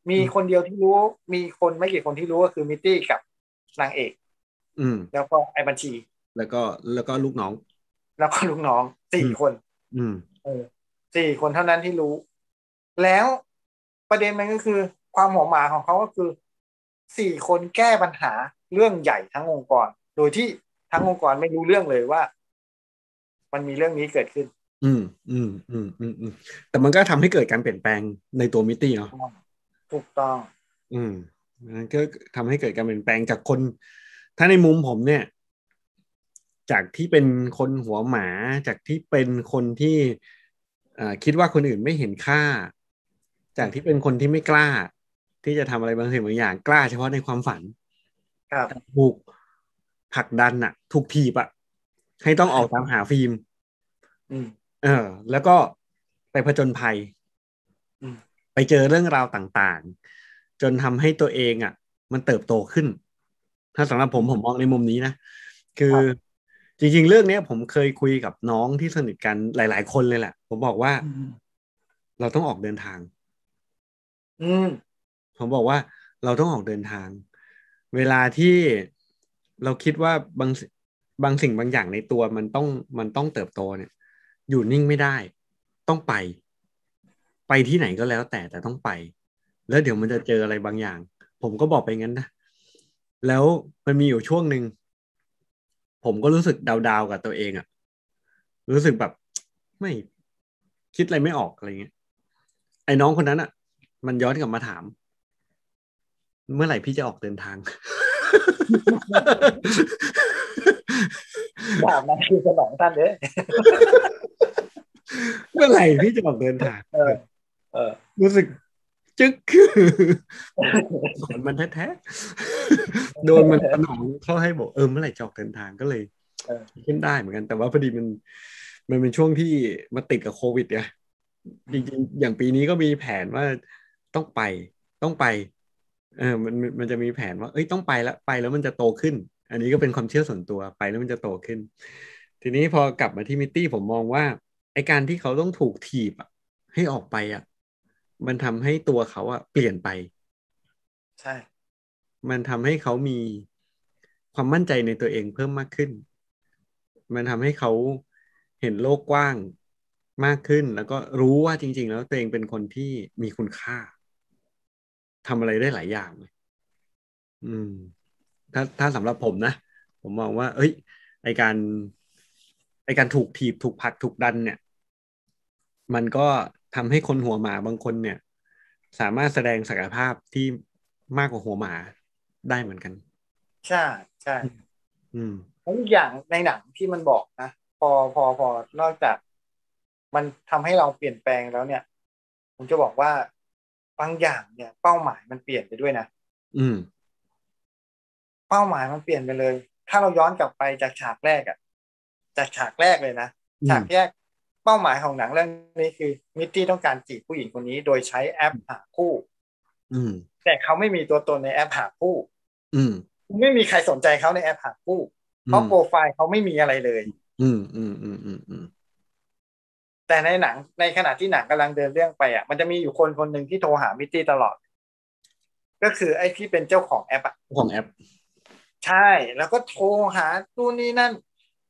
มีอืมคนเดียวที่รู้ มีคนไม่กี่คนที่รู้ก็คือมิตตี้กับนางเอก อืม แล้วก็ไอ้บัญชี แล้วก็แล้วก็ลูกน้อง แล้วก็ลูกน้องสี่อืมคน อืมเออสี่คนเท่านั้นที่รู้ แล้วประเด็นมันก็คือ ความหัวหมาของเขาก็คือสี่คนแก้ปัญหาเรื่องใหญ่ทั้งองค์กร โดยที่ทั้งองค์กรไม่รู้เรื่องเลยว่า มันมีเรื่องนี้เกิดขึ้น อืมอืมอืมอืมอืมแต่มันก็ทำให้เกิดการเปลี่ยนแปลงในตัวมิตตี้เนาะถูกต้อง อืมมันก็ทำให้เกิดการเปลี่ยนแปลงจากคน ถ้าในมุมผมเนี่ย จากที่เป็นคนหัวหมาจากที่เป็นคนที่อ่าคิดว่าคนอื่นไม่เห็นค่า จากที่เป็นคนที่ไม่กล้า ที่จะทำอะไรบางสิ่งบางอย่างกล้าเฉพาะในความฝันครับถูกผลักดันอะถูกถีบอะให้ต้องออกตามหาฟิล์มอืมเออ แล้วก็ไปผจญภัยอืมไปเจอเรื่องราวต่างๆ จนทำให้ตัวเองอะ มันเติบโตขึ้น ถ้าสำหรับผมผมมองในมุมนี้นะ คือ จริง ๆ เรื่องเนี้ยผมเคยคุยกับน้องที่สนิทกันหลาย ๆ คนเลยแหละ ผมบอกว่า เราต้องออกเดินทาง อืมผมบอกว่าเราต้องออกเดินทาง เวลาที่เราคิดว่าบางบางสิ่งบางอย่างในตัวมันต้องมันต้องเติบโตเนี่ย อยู่นิ่งไม่ได้ ต้องไป ไปที่ไหนก็แล้วแต่แต่ต้องไป แล้วเดี๋ยวมันจะเจออะไรบางอย่าง ผมก็บอกไปงั้นนะแล้วมันมีอยู่ช่วงหนึ่ง ผมก็รู้สึกดาวๆกับตัวเองอะรู้สึกแบบไม่คิดอะไรไม่ออกอะไรเงี้ยไอ้น้องคนนั้นอะมันย้อนกลับมาถาม เมื่อไหร่พี่จะออกเดินทางดาบนาคือสนองท่านเด้อเมื่อไหร่พี่จะออกเดินทางเออเออรู้สึก จึ๊กคือสอนมันแท้ๆโดนมันสนองเขาให้บอกเออเมื่อไหร่จะออกเดินทางก็เลยเออขึ้นได้เหมือนกัน แต่ว่าพอดีมัน มันเป็นช่วงที่มาติดกับโควิดไงจริงๆ อย่างปีนี้ก็มีแผนว่าต้องไปต้องไป เออมันมันมันจะมีแผนว่าเอ้ยต้องไปแล้วไปแล้วมันจะโตขึ้น อันนี้ก็เป็นความเชื่อส่วนตัวไปแล้วมันจะโตขึ้น ทีนี้พอกลับมาที่มิตตี้ผมมองว่าไอการที่เขาต้องถูกถีบอะให้ออกไปอะ มันทำให้ตัวเขาอะเปลี่ยนไป ใช่ มันทำให้เขามีความมั่นใจในตัวเองเพิ่มมากขึ้น มันทำให้เขาเห็นโลกกว้างมากขึ้น แล้วก็รู้ว่าจริง ๆ แล้วตัวเองเป็นคนที่มีคุณค่าทำอะไรได้หลายอย่างเลยอืม ถ้าถ้าสำหรับผมนะผมมองว่า เอ้ย ไอการไอการถูกถีบถูกผลักถูกดันเนี่ย มันก็ ทำให้คนหัวหมาบางคนเนี่ย สามารถแสดงศักยภาพที่มากกว่าหัวหมาได้เหมือนกัน ใช่ใช่อืมแล้วอีกอย่างในหนังที่มันบอกนะพอพอพอนอกจาก มันทำให้เราเปลี่ยนแปลงแล้วเนี่ย ผมจะบอกว่าบางอย่างเนี่ย เป้าหมายมันเปลี่ยนไปด้วยนะอืม เป้าหมายมันเปลี่ยนไปเลย ถ้าเราย้อนกลับไปจากฉากแรกอะจากฉากแรกเลยนะฉากแยก เป้าหมายของหนังเรื่องนี้คือ มิตตี้ต้องการจีบผู้หญิงคนนี้โดยใช้แอปหาคู่ อืม แต่เขาไม่มีตัวตนในแอปหาคู่ อืม ไม่มีใครสนใจเขาในแอปหาคู่เพราะโปรไฟล์เขาไม่มีอะไรเลย อืมอืมอืมอืมอืมแต่ในหนังในขณะที่หนังกำลังเดินเรื่องไปอะ มันจะมีอยู่คนคนหนึ่งที่โทรหามิตตี้ตลอด ก็คือไอ้ที่เป็นเจ้าของแอปอะของแอป ใช่แล้วก็โทรหานู่นนี่นั่น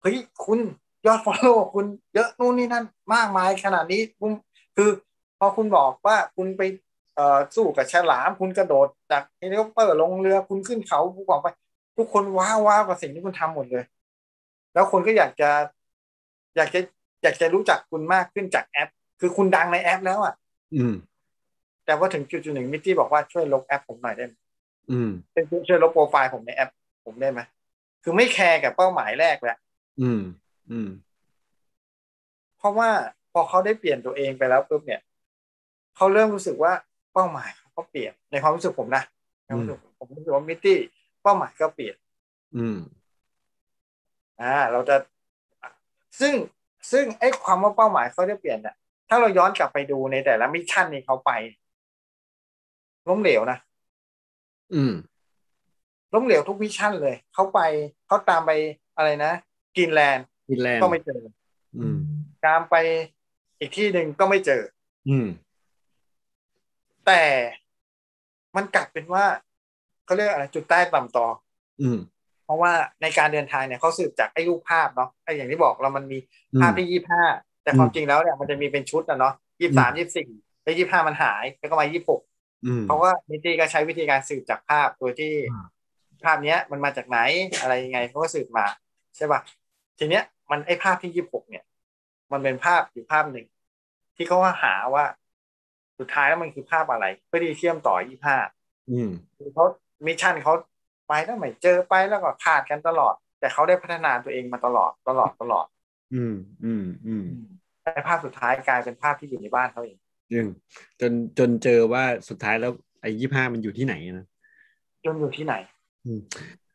เฮ้ยคุณ ยอด follow คุณเยอะนู่นนี่นั่นมากมายขนาดนี้คุณคือพอคุณบอกว่าคุณไปเอ่อสู้กับฉลาม คุณกระโดดจากเฮลิคอปเตอร์ลงเรือคุณขึ้นเขาภูเขาไป ทุกคน wow wow กับสิ่งที่คุณทำหมดเลย แล้วคนก็อยากจะ อยากจะอยากจะรู้จักคุณมากขึ้นจากแอป คือคุณดังในแอปแล้วอะ อืม แต่ว่าถึงจุดจุดหนึ่งมิตตี้บอกว่าช่วยลบแอปผมหน่อยได้ไหมอืมช่วยลบโปรไฟล์ผมในแอป ผมได้ไหมคือไม่แคร์กับเป้าหมายแรกแหละอืม อืม เพราะว่าพอเขาได้เปลี่ยนตัวเองไปแล้วปุ๊บเนี่ยเขาเริ่มรู้สึกว่าเป้าหมายเขาก็เปลี่ยนในความรู้สึกผมนะในความรู้สึกผมผมรู้สึกว่ามิตตี้เป้าหมายก็เปลี่ยน อืมอ่าเราจะซึ่งซึ่งไอ้ความว่าเป้าหมายเขาจะเปลี่ยนเนี่ยถ้าเราย้อนกลับไปดูในแต่ละมิชชั่นนี้เขาไปล้มเหลวนะอืมล้มเหลวทุก mission เลย เขาไปเขาตามไปอะไรนะกรีนแลนด์ ฟินแลนด์ก็ไม่เจอ อืมตามไปอีกที่หนึ่งก็ไม่เจอ อืม แต่มันกลับเป็นว่าเขาเรียกอะไรจุดใต้ต่ำต่อ อืม เพราะว่าในการเดินทางเนี่ยเขาสืบจากไอ้รูปภาพเนาะไอ้อย่างที่บอกเรามันมีภาพที่ยี่ห้าแต่ความจริงแล้วเนี่ยมันจะมีเป็นชุดนะเนาะยี่สามยี่สี่แล้วยี่ห้ามันหาย แล้วก็มายี่หกอืมเพราะว่ามิตตี้ก็ใช้วิธีการสืบจากภาพโดยที่อ่าภาพเนี้ยมันมาจากไหนอะไรยังไงเขาก็สืบมา ใช่ป่ะทีเนี้ย มันไอ้ภาพที่ยี่หกเนี่ย มันเป็นภาพอยู่ภาพหนึ่ง ที่เขาว่าหาว่า สุดท้ายแล้วมันคือภาพอะไร เพื่อที่เชื่อมต่อยี่ห้าอืมเขา mission เขาไปแล้วไม่เจอไปแล้วก็คลาดกันตลอด แต่เขาได้พัฒนาตัวเองมาตลอดตลอดตลอด อืมอืมอืมแต่ภาพสุดท้ายกลายเป็นภาพที่อยู่ในบ้านเขาเองอืมจนจนเจอว่าสุดท้ายแล้วไอ้ยี่ห้ามันอยู่ที่ไหนนะจนอยู่ที่ไหนอืม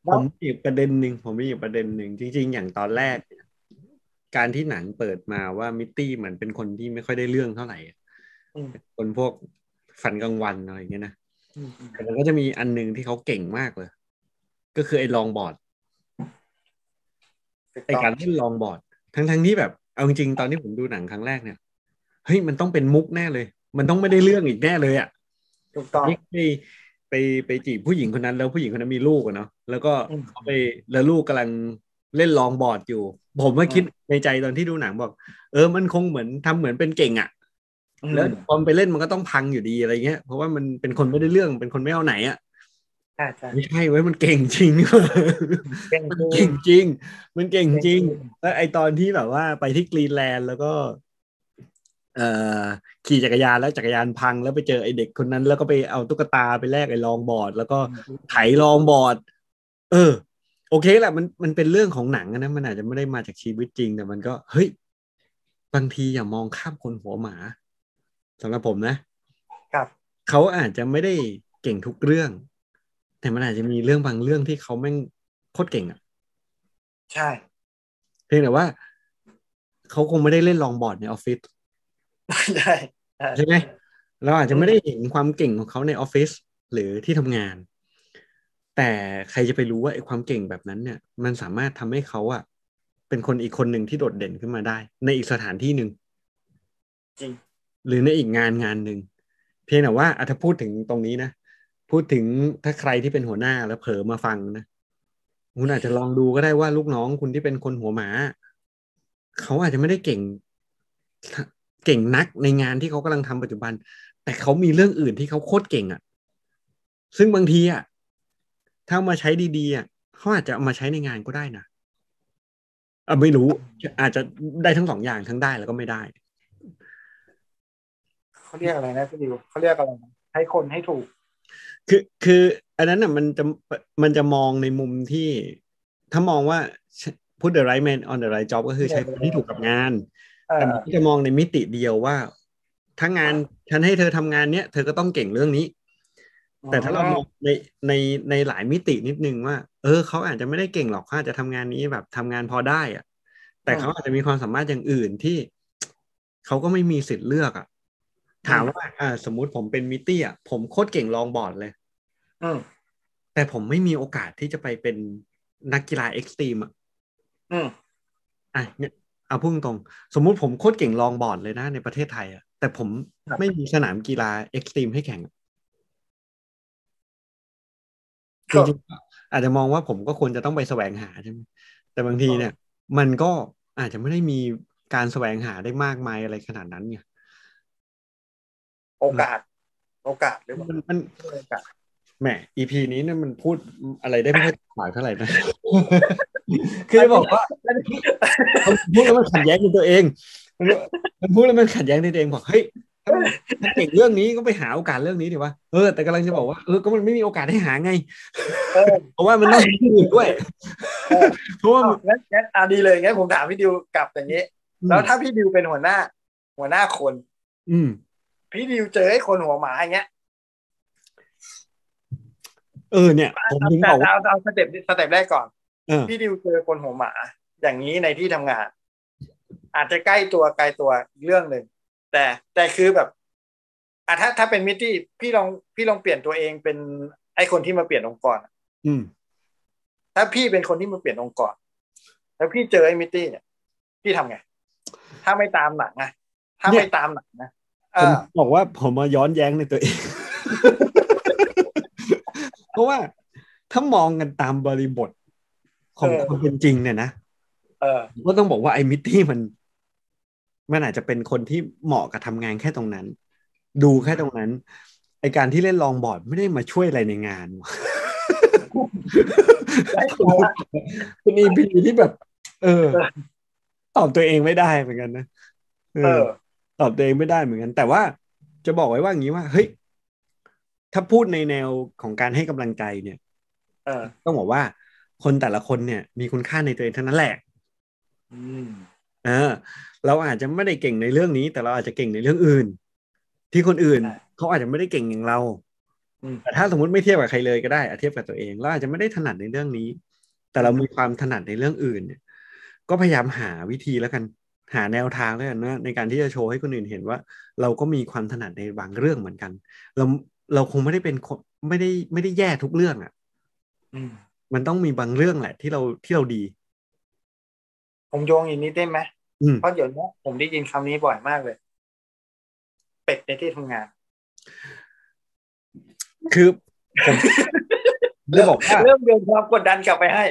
แล้ผวมมีอีกประเด็นหนึ่งผมมีอีกประเด็นหนึ่งจริง ๆ อย่างตอนแรกเนี่ย การที่หนังเปิดมาว่ามิตตี้เหมือนเป็นคนที่ไม่ค่อยได้เรื่องเท่าไหร่อะอืมคนพวกฝันกลางวันอะไรอย่างเงี้ยนะอืมอืมแต่มันก็จะมีอันหนึ่งที่เขาเก่งมากเลย ก็คือไอ้ลองบอร์ดถูกไอ้ต้องการเล่นลองบอร์ด ทั้งทั้งที่แบบ เอาจริงๆตอนที่ผมดูหนังครั้งแรกเนี่ย เฮ้ยมันต้องเป็นมุกแน่เลย มันต้องไม่ได้เรื่องอีกแน่เลยอะถูกต้องนี่ไปไปไปจีบผู้หญิงคนนั้นแล้วผู้หญิงคนนั้นมีลูกอะเนาะแล้วก็อืมเขาไปแล้วลูกกำลัง เล่นลองบอร์ดอยู่ ผมก็คิดในใจตอนที่ดูหนังบอก เออมันคงเหมือนทำเหมือนเป็นเก่งอะแล้วพอมันไปเล่นมันก็ต้องพังอยู่ดีอะไรเงี้ยเพราะว่ามันเป็นคนไม่ได้เรื่องเป็นคนไม่เอาไหนอะใช่ใช่ไม่ใช่เว้ยมันเก่งจริงนี่หว่าเก่งมันจริเก่งงจริง มันเก่งจริง แล้วไอตอนที่แบบว่าไปที่กรีนแลนด์แล้วก็ เอ่อขี่จักรยานแล้วจักรยานพังแล้วไปเจอไอเด็กคนนั้น แล้วก็ไปเอาตุ๊กตาไปแลกไอลองบอร์ด แล้วก็ไถลองบอร์ด เออ โอเคแหละมันมันเป็นเรื่องของหนังอะนะมันอาจจะไม่ได้มาจากชีวิตจริง แต่มันก็เฮ้ยบางทีอย่ามองข้ามคนหัวหมาสำหรับผมนะครับเขาอาจจะไม่ได้เก่งทุกเรื่อง แต่มันอาจจะมีเรื่องบางเรื่องที่เขาแม่งโคตรเก่งอะใช่เพียงแต่ว่าเขาคงไม่ได้เล่นลองบอร์ดในออฟฟิศใช่ใช่ใช่ไหมเราอาจจะไม่ได้เห็นความเก่งของเขาในออฟฟิศหรือที่ทำงาน แต่ใครจะไปรู้ว่าไอ้ความเก่งแบบนั้นเนี่ย มันสามารถทำให้เขาอะเป็นคนอีกคนหนึ่งที่โดดเด่นขึ้นมาได้ ในอีกสถานที่หนึ่งจริงหรือในอีกงานงานหนึ่งเพียงแต่ว่าอะถ้าพูดถึงตรงนี้นะพูดถึงถ้าใครที่เป็นหัวหน้าแล้วเผลอมาฟังนะคุณอาจจะลองดูก็ได้ว่าลูกน้องคุณที่เป็นคนหัวหมา เขาอาจจะไม่ได้เก่ง เก่งนักในงานที่เขากำลังทำปัจจุบัน แต่เขามีเรื่องอื่นที่เขาโคตรเก่งอะ่ะ ซึ่งบางทีอะ่ะ ถ้าเอามาใช้ดีๆอะเขาอาจจะเอามาใช้ในงานก็ได้นะอะไม่รู้ อาจจะได้ทั้งสองอย่างทั้งได้แล้วก็ไม่ได้เขาเรียกอะไรนะพี่ดิวเขาเรียกอะไรนะให้คนให้ถูก คือคือ อันนั้นน่ะมันจะมันจะมองในมุมที่ ถ้ามองว่า put the right man on the right job ก็คือใช้คนที่ถูกกับงานเอแต่อมันจะมองในมิติเดียวว่าถ้างานฉันให้เธอทำงานเนี้ยเธอก็ต้องเก่งเรื่องนี้ แต่ถ้าเรามองในในในหลายมิตินิดนึงว่า เออเขาอาจจะไม่ได้เก่งหรอกเขาอาจจะทำงานนี้แบบทำงานพอได้อะแต่เขาอาจจะมีความสามารถอย่างอื่นที่เขาก็ไม่มีสิทธิ์เลือกอะ ถามว่า อ่า สมมุติผมเป็นมิตตี้อะผมโคตรเก่ง longboard เลยอืมแต่ผมไม่มีโอกาสที่จะไปเป็นนักกีฬา extreme อะอืมอะเนี่ยเอาพูดตรงๆสมมุติผมโคตรเก่ง longboard เลยนะในประเทศไทยอะแต่ผมครับไม่มีสนามกีฬาเอ็กซ์ตรีมให้แข่งอะ จก็ริงๆอาจจะมองว่าผมก็ควรจะต้องไปแสวงหาใช่ไหมแต่บางทีเนี่ย มันก็อาจจะไม่ได้มีการแสวงหาได้มากมายอะไรขนาดนั้นไงโอกาส โอกาสหรือเปล่ามันมันโอกาสแหม EP นี้เนี่ยมันพูดอะไรได้ไม่ค่อยหมายเท่าไหร่นะคือจะบอกว่ามันพูดแล้วมันขัดแย้งในตัวเองมันมันพูดแล้วมันขัดแย้งในตัวเองบอกเฮ้ยถ้ามัน ถ้าเก่งเรื่องนี้ก็ไปหาโอกาสเรื่องนี้ดีวะเออแต่กำลังจะบอกว่าเออก็มันไม่มีโอกาสให้หาไงเออเพราะว่ามันต้องมีที่อื่นด้วยเออเพราะว่าอ้าวงั้นงั้นอะดีเลยงั้นผมถามพี่ดิวกลับอย่างนี้ แล้วถ้าพี่ดิวเป็นหัวหน้า หัวหน้าคน อืม พี่ดิวเจอไอ้คนหัวหมาอย่างเงี้ยเออเนี่ยผมถึงแต่บอกว่าเอาเอา step step แรกก่อนเออพี่ดิวเจอคนหัวหมา อย่างนี้ในที่ทำงาน อาจจะใกล้ตัวไกลตัวอีกเรื่องหนึ่ง แต่แต่คือแบบอะถ้าถ้าเป็นมิตตี้พี่ลองพี่ลองเปลี่ยนตัวเองเป็นไอ้คนที่มาเปลี่ยนองค์กรอืม ถ้าพี่เป็นคนที่มาเปลี่ยนองค์กร แล้วพี่เจอไอ้มิตตี้เนี่ย พี่ทำไง ถ้าไม่ตามหนังนะถ้าไม่ตามหนังนะเอผมอบอกว่าผมมาย้อนแย้งในตัวเอง เพราะว่าถ้ามองกันตามบริบทของความเป็นจริงเนี่ยนะเออผมก็ต้องบอกว่าไอ้มิตตี้มัน มันอาจจะเป็นคนที่เหมาะกับทำงานแค่ตรงนั้น ดูแค่ตรงนั้นไอ้การที่เล่น longboard ไม่ได้มาช่วยอะไรในงานได้ตัวละเป็น EP ที่แบบ เออ ตอบตัวเองไม่ได้เหมือนกันนะเอเอออ ตอบตัวเองไม่ได้เหมือนกัน แต่ว่าจะบอกไว้ว่าอย่างนี้ว่าเฮ้ยถ้าพูดในแนวของการให้กำลังใจเนี่ยเออต้องบอกว่าคนแต่ละคนเนี่ย มีคุณค่าในตัวเองทั้งนั้นแหละ อืม เออ เราอาจจะไม่ได้เก่งในเรื่องนี้ แต่เราอาจจะเก่งในเรื่องอื่น ที่คนอื่นใช่เขาอาจจะไม่ได้เก่งอย่างเราอืมแต่ถ้าสมมติไม่เทียบกับใครเลยก็ได้อะเทียบกับตัวเองเราอาจจะไม่ได้ถนัดในเรื่องนี้ แต่เรามีความถนัดในเรื่องอื่นเนี่ย ก็พยายามหาวิธีแล้วกันหาแนวทางแล้วกันนะในการที่จะโชว์ให้คนอื่นเห็นว่า เราก็มีความถนัดในบางเรื่องเหมือนกัน เราเราคงไม่ได้เป็นคนไม่ได้ไม่ได้แย่ทุกเรื่องอะอืมมันต้องมีบางเรื่องแหละ ที่เราที่เราดี ผมโยงอีกนิดได้ไหมอืม เพราะเดี๋ยวนี้ผมได้ยินคำนี้บ่อยมากเลย เป็ดในที่ทำงาน คือผมจะบอกว่าเริ่มโยนความกดดันกลับไปให้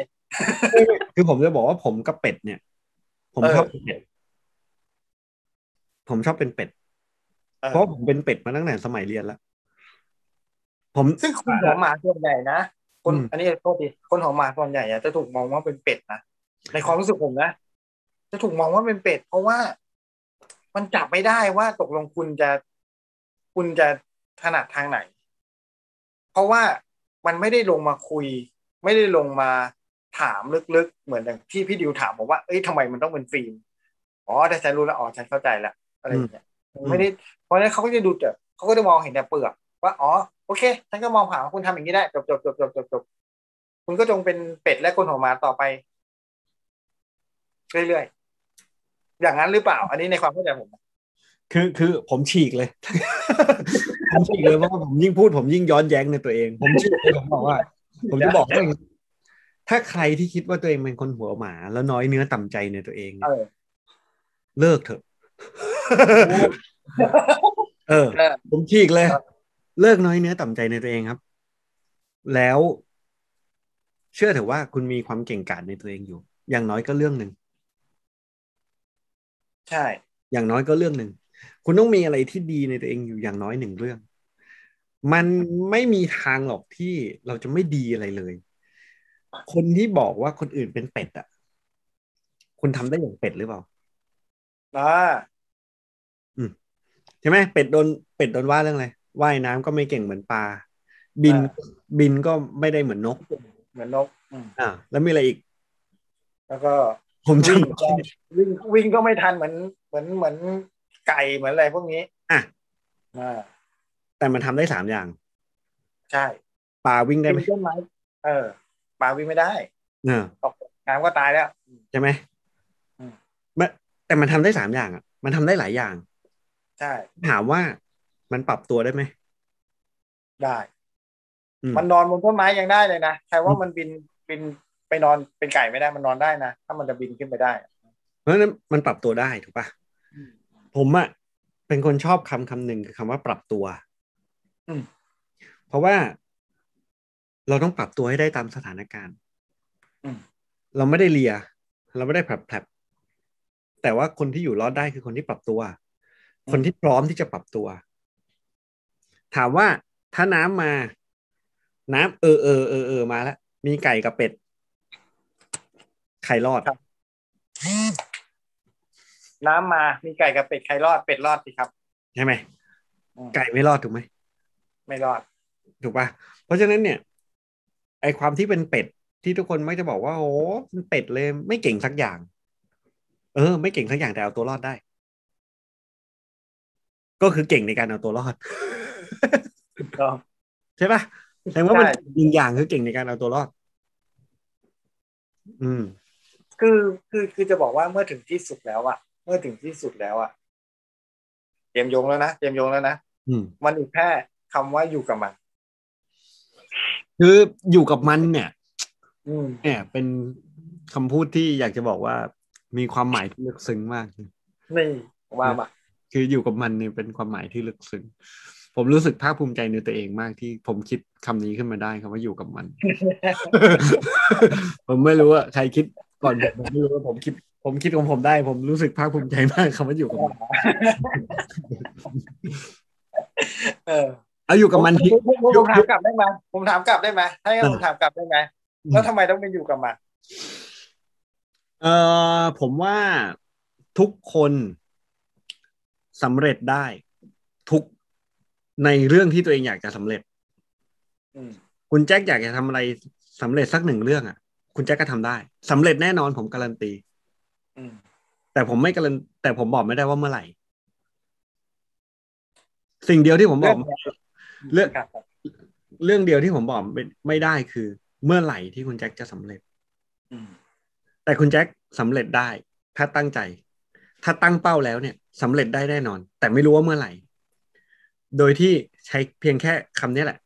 คือผมจะบอกว่าผมกับเป็ดเนี่ย ผมเออชอบเป็นเป็ดผมชอบเป็นเป็ดเออเพราะผมเป็นเป็ดมาตั้งแต่สมัยเรียนแล้ว ผมซึ่งคนหัวหมาส่วนใหญ่นะคนอืมอันนี้โทษทีคนหัวหมาส่วนใหญ่อะจะถูกมองว่าเป็นเป็ดนะในความรู้สึกผมนะ จะถูกมองว่าเป็นเป็ด เพราะว่ามันจับไม่ได้ว่าตกลงคุณจะคุณจะถนัดทางไหน เพราะว่ามันไม่ได้ลงมาคุย ไม่ได้ลงมาถามลึกๆ เหมือนอย่างที่พี่ดิวถามผมว่าเอ้ยทำไมมันต้องเป็นฟิล์มอ๋อแต่ฉันรู้แล้วอ๋อฉันเข้าใจแล้วอะไรอย่างเงี้ยไม่ได้เพราะนั้นเขาก็จะดูแต่เขาก็จะมองเห็นแต่เปลือกว่าอ๋อโอเคฉันก็มองผ่านว่าคุณทำอย่างนี้ได้จบจบจบจบจบจบคุณก็จงเป็นเป็ดและคนหัวหมาต่อไป เรื่อยๆ อย่างนั้นหรือเปล่า อันนี้ในความเข้าใจผมนะคือคือผมฉีกเลย ผมฉีกเลยเพราะว่าผมยิ่งพูดผมยิ่งย้อนแย้งในตัวเอง ผมฉีกเลยผมบอกว่า ผมจะบอกว่าอย่างนี้ถ้าใครที่คิดว่าตัวเองเป็นคนหัวหมา แล้วน้อยเนื้อต่ำใจในตัวเองเนี่เอยอเลิกเถอะเออเออ ผมฉีกเลยครับเลิกน้อยเนื้อต่ำใจในตัวเองครับ แล้ว เชื่อเถอะว่าคุณมีความเก่งกาจในตัวเองอยู่ อย่างน้อยก็เรื่องหนึ่ง ใช่ อย่างน้อยก็เรื่องหนึ่ง คุณต้องมีอะไรที่ดีในตัวเองอยู่อย่างน้อยหนึ่งเรื่อง มันไม่มีทางหรอกที่เราจะไม่ดีอะไรเลย คนที่บอกว่าคนอื่นเป็นเป็ดอะคุณทำได้อย่างเป็ดหรือเปล่าอ่าใช่ไหมเป็ดโดนเป็ดโดนว่าเรื่องอะไรว่ายน้ำก็ไม่เก่งเหมือนปลาบินบินก็ไม่ได้เหมือนนก เหมือนนกอืมอ่าแล้วมีอะไรอีก แล้วก็ ผมวิ่งจำก็วิ่งวิ่งก็ไม่ทันเหมือนเหมือนเหมือนไก่เหมือนอะไรพวกนี้ อะอ่าแต่มันทำได้สามอย่าง ใช่ปลาวิ่งได้ไหมปีนต้นไม้เออปลาวิ่งไม่ได้เออตกน้ำก็ตายแล้วใช่ไหมอืมแต่มันทำได้สามอย่างอะ มันทำได้หลายอย่าง ใช่ถามว่ามันปรับตัวได้ไหมได้อืมมันนอนบนต้นไม้ยังได้เลยนะใครว่ามันบินบิน ไปนอนเป็นไก่ไม่ได้มันนอนได้นะ ถ้ามันจะบินขึ้นไปได้อะเพราะฉะนั้นมันปรับตัวได้ถูกปะผมอะเป็นคนชอบคำคำหนึ่งคือคำว่าปรับตัวอืมเพราะว่าเราต้องปรับตัวให้ได้ตามสถานการณ์อืมเราไม่ได้เลีย เราไม่ได้แผลบๆแต่ว่าคนที่อยู่รอดได้คือคนที่ปรับตัว คนที่พร้อมที่จะปรับตัว ถามว่าถ้าน้ำมา น้ำเออเออเออเออมาแล้วมีไก่กับเป็ด ใครรอดน้ำมา มีไก่กับเป็ดใครรอด เป็ดรอดสิครับ ใช่ไหมอืมไก่ไม่รอดถูกไหม ไม่รอด ถูกปะเพราะฉะนั้นเนี่ย ไอความที่เป็นเป็ดที่ทุกคนมักจะบอกว่า โอ้เป็นเป็ดเลย ไม่เก่งสักอย่าง เออ ไม่เก่งสักอย่างแต่เอาตัวรอดได้ ก็คือเก่งในการเอาตัวรอดถูกต้องใช่ปะแสดงว่ามันใช่ยิงอย่างคือเก่งในการเอาตัวรอด อืม คือคือคือจะบอกว่าเมื่อถึงที่สุดแล้วอะเมื่อถึงที่สุดแล้วอะเตรียมโยงแล้วนะเตรียมโยงแล้วนะอืมมันอีกแค่คำว่าอยู่กับมัน คืออยู่กับมันเนี่ยอืมเนี่ยเป็นคำพูดที่อยากจะบอกว่า มีความหมายที่ลึกซึ้งมากนี่ว่ามาคืออยู่กับมันเนี่ยเป็นความหมายที่ลึกซึ้งผมรู้สึกภาคภูมิใจในตัวเองมากที่ผมคิดคำนี้ขึ้นมาได้คำว่าอยู่กับมัน ผมไม่รู้ว่าใครคิด ก่อนผมผมไม่รู้ว่าผมคิด ผมคิดของผมได้ ผมรู้สึกภาคภูมิใจมากคำว่าอยู่กับมันเออเอาอยู่กับมันที่ผมผมผมถามกลับได้ไหมผมถามกลับได้ไหมถ้างั้นเออผมถามกลับได้ไหมแล้วทำไมต้องเป็นอยู่กับมันเออผมว่าทุกคนสำเร็จได้ ทุกในเรื่องที่ตัวเองอยากจะสำเร็จอืมคุณแจ็คอยากจะทำอะไรสำเร็จสักหนึ่งเรื่องอะ คุณแจ็คก็ทำได้สำเร็จแน่นอนผมการันตีอืมแต่ผมไม่การันแต่ผมบอกไม่ได้ว่าเมื่อไหร่ สิ่งเดียวที่ผมบอกเรื่องครับเรื่องเดียวที่ผมบอกไม่ไม่ได้คือ เมื่อไหร่ที่คุณแจ็คจะสำเร็จอืมแต่คุณแจ็คสำเร็จได้ ถ้าตั้งใจ ถ้าตั้งเป้าแล้วเนี่ยสำเร็จได้แน่นอน แต่ไม่รู้ว่าเมื่อไหร่ โดยที่ใช้เพียงแค่คำนี้แหละ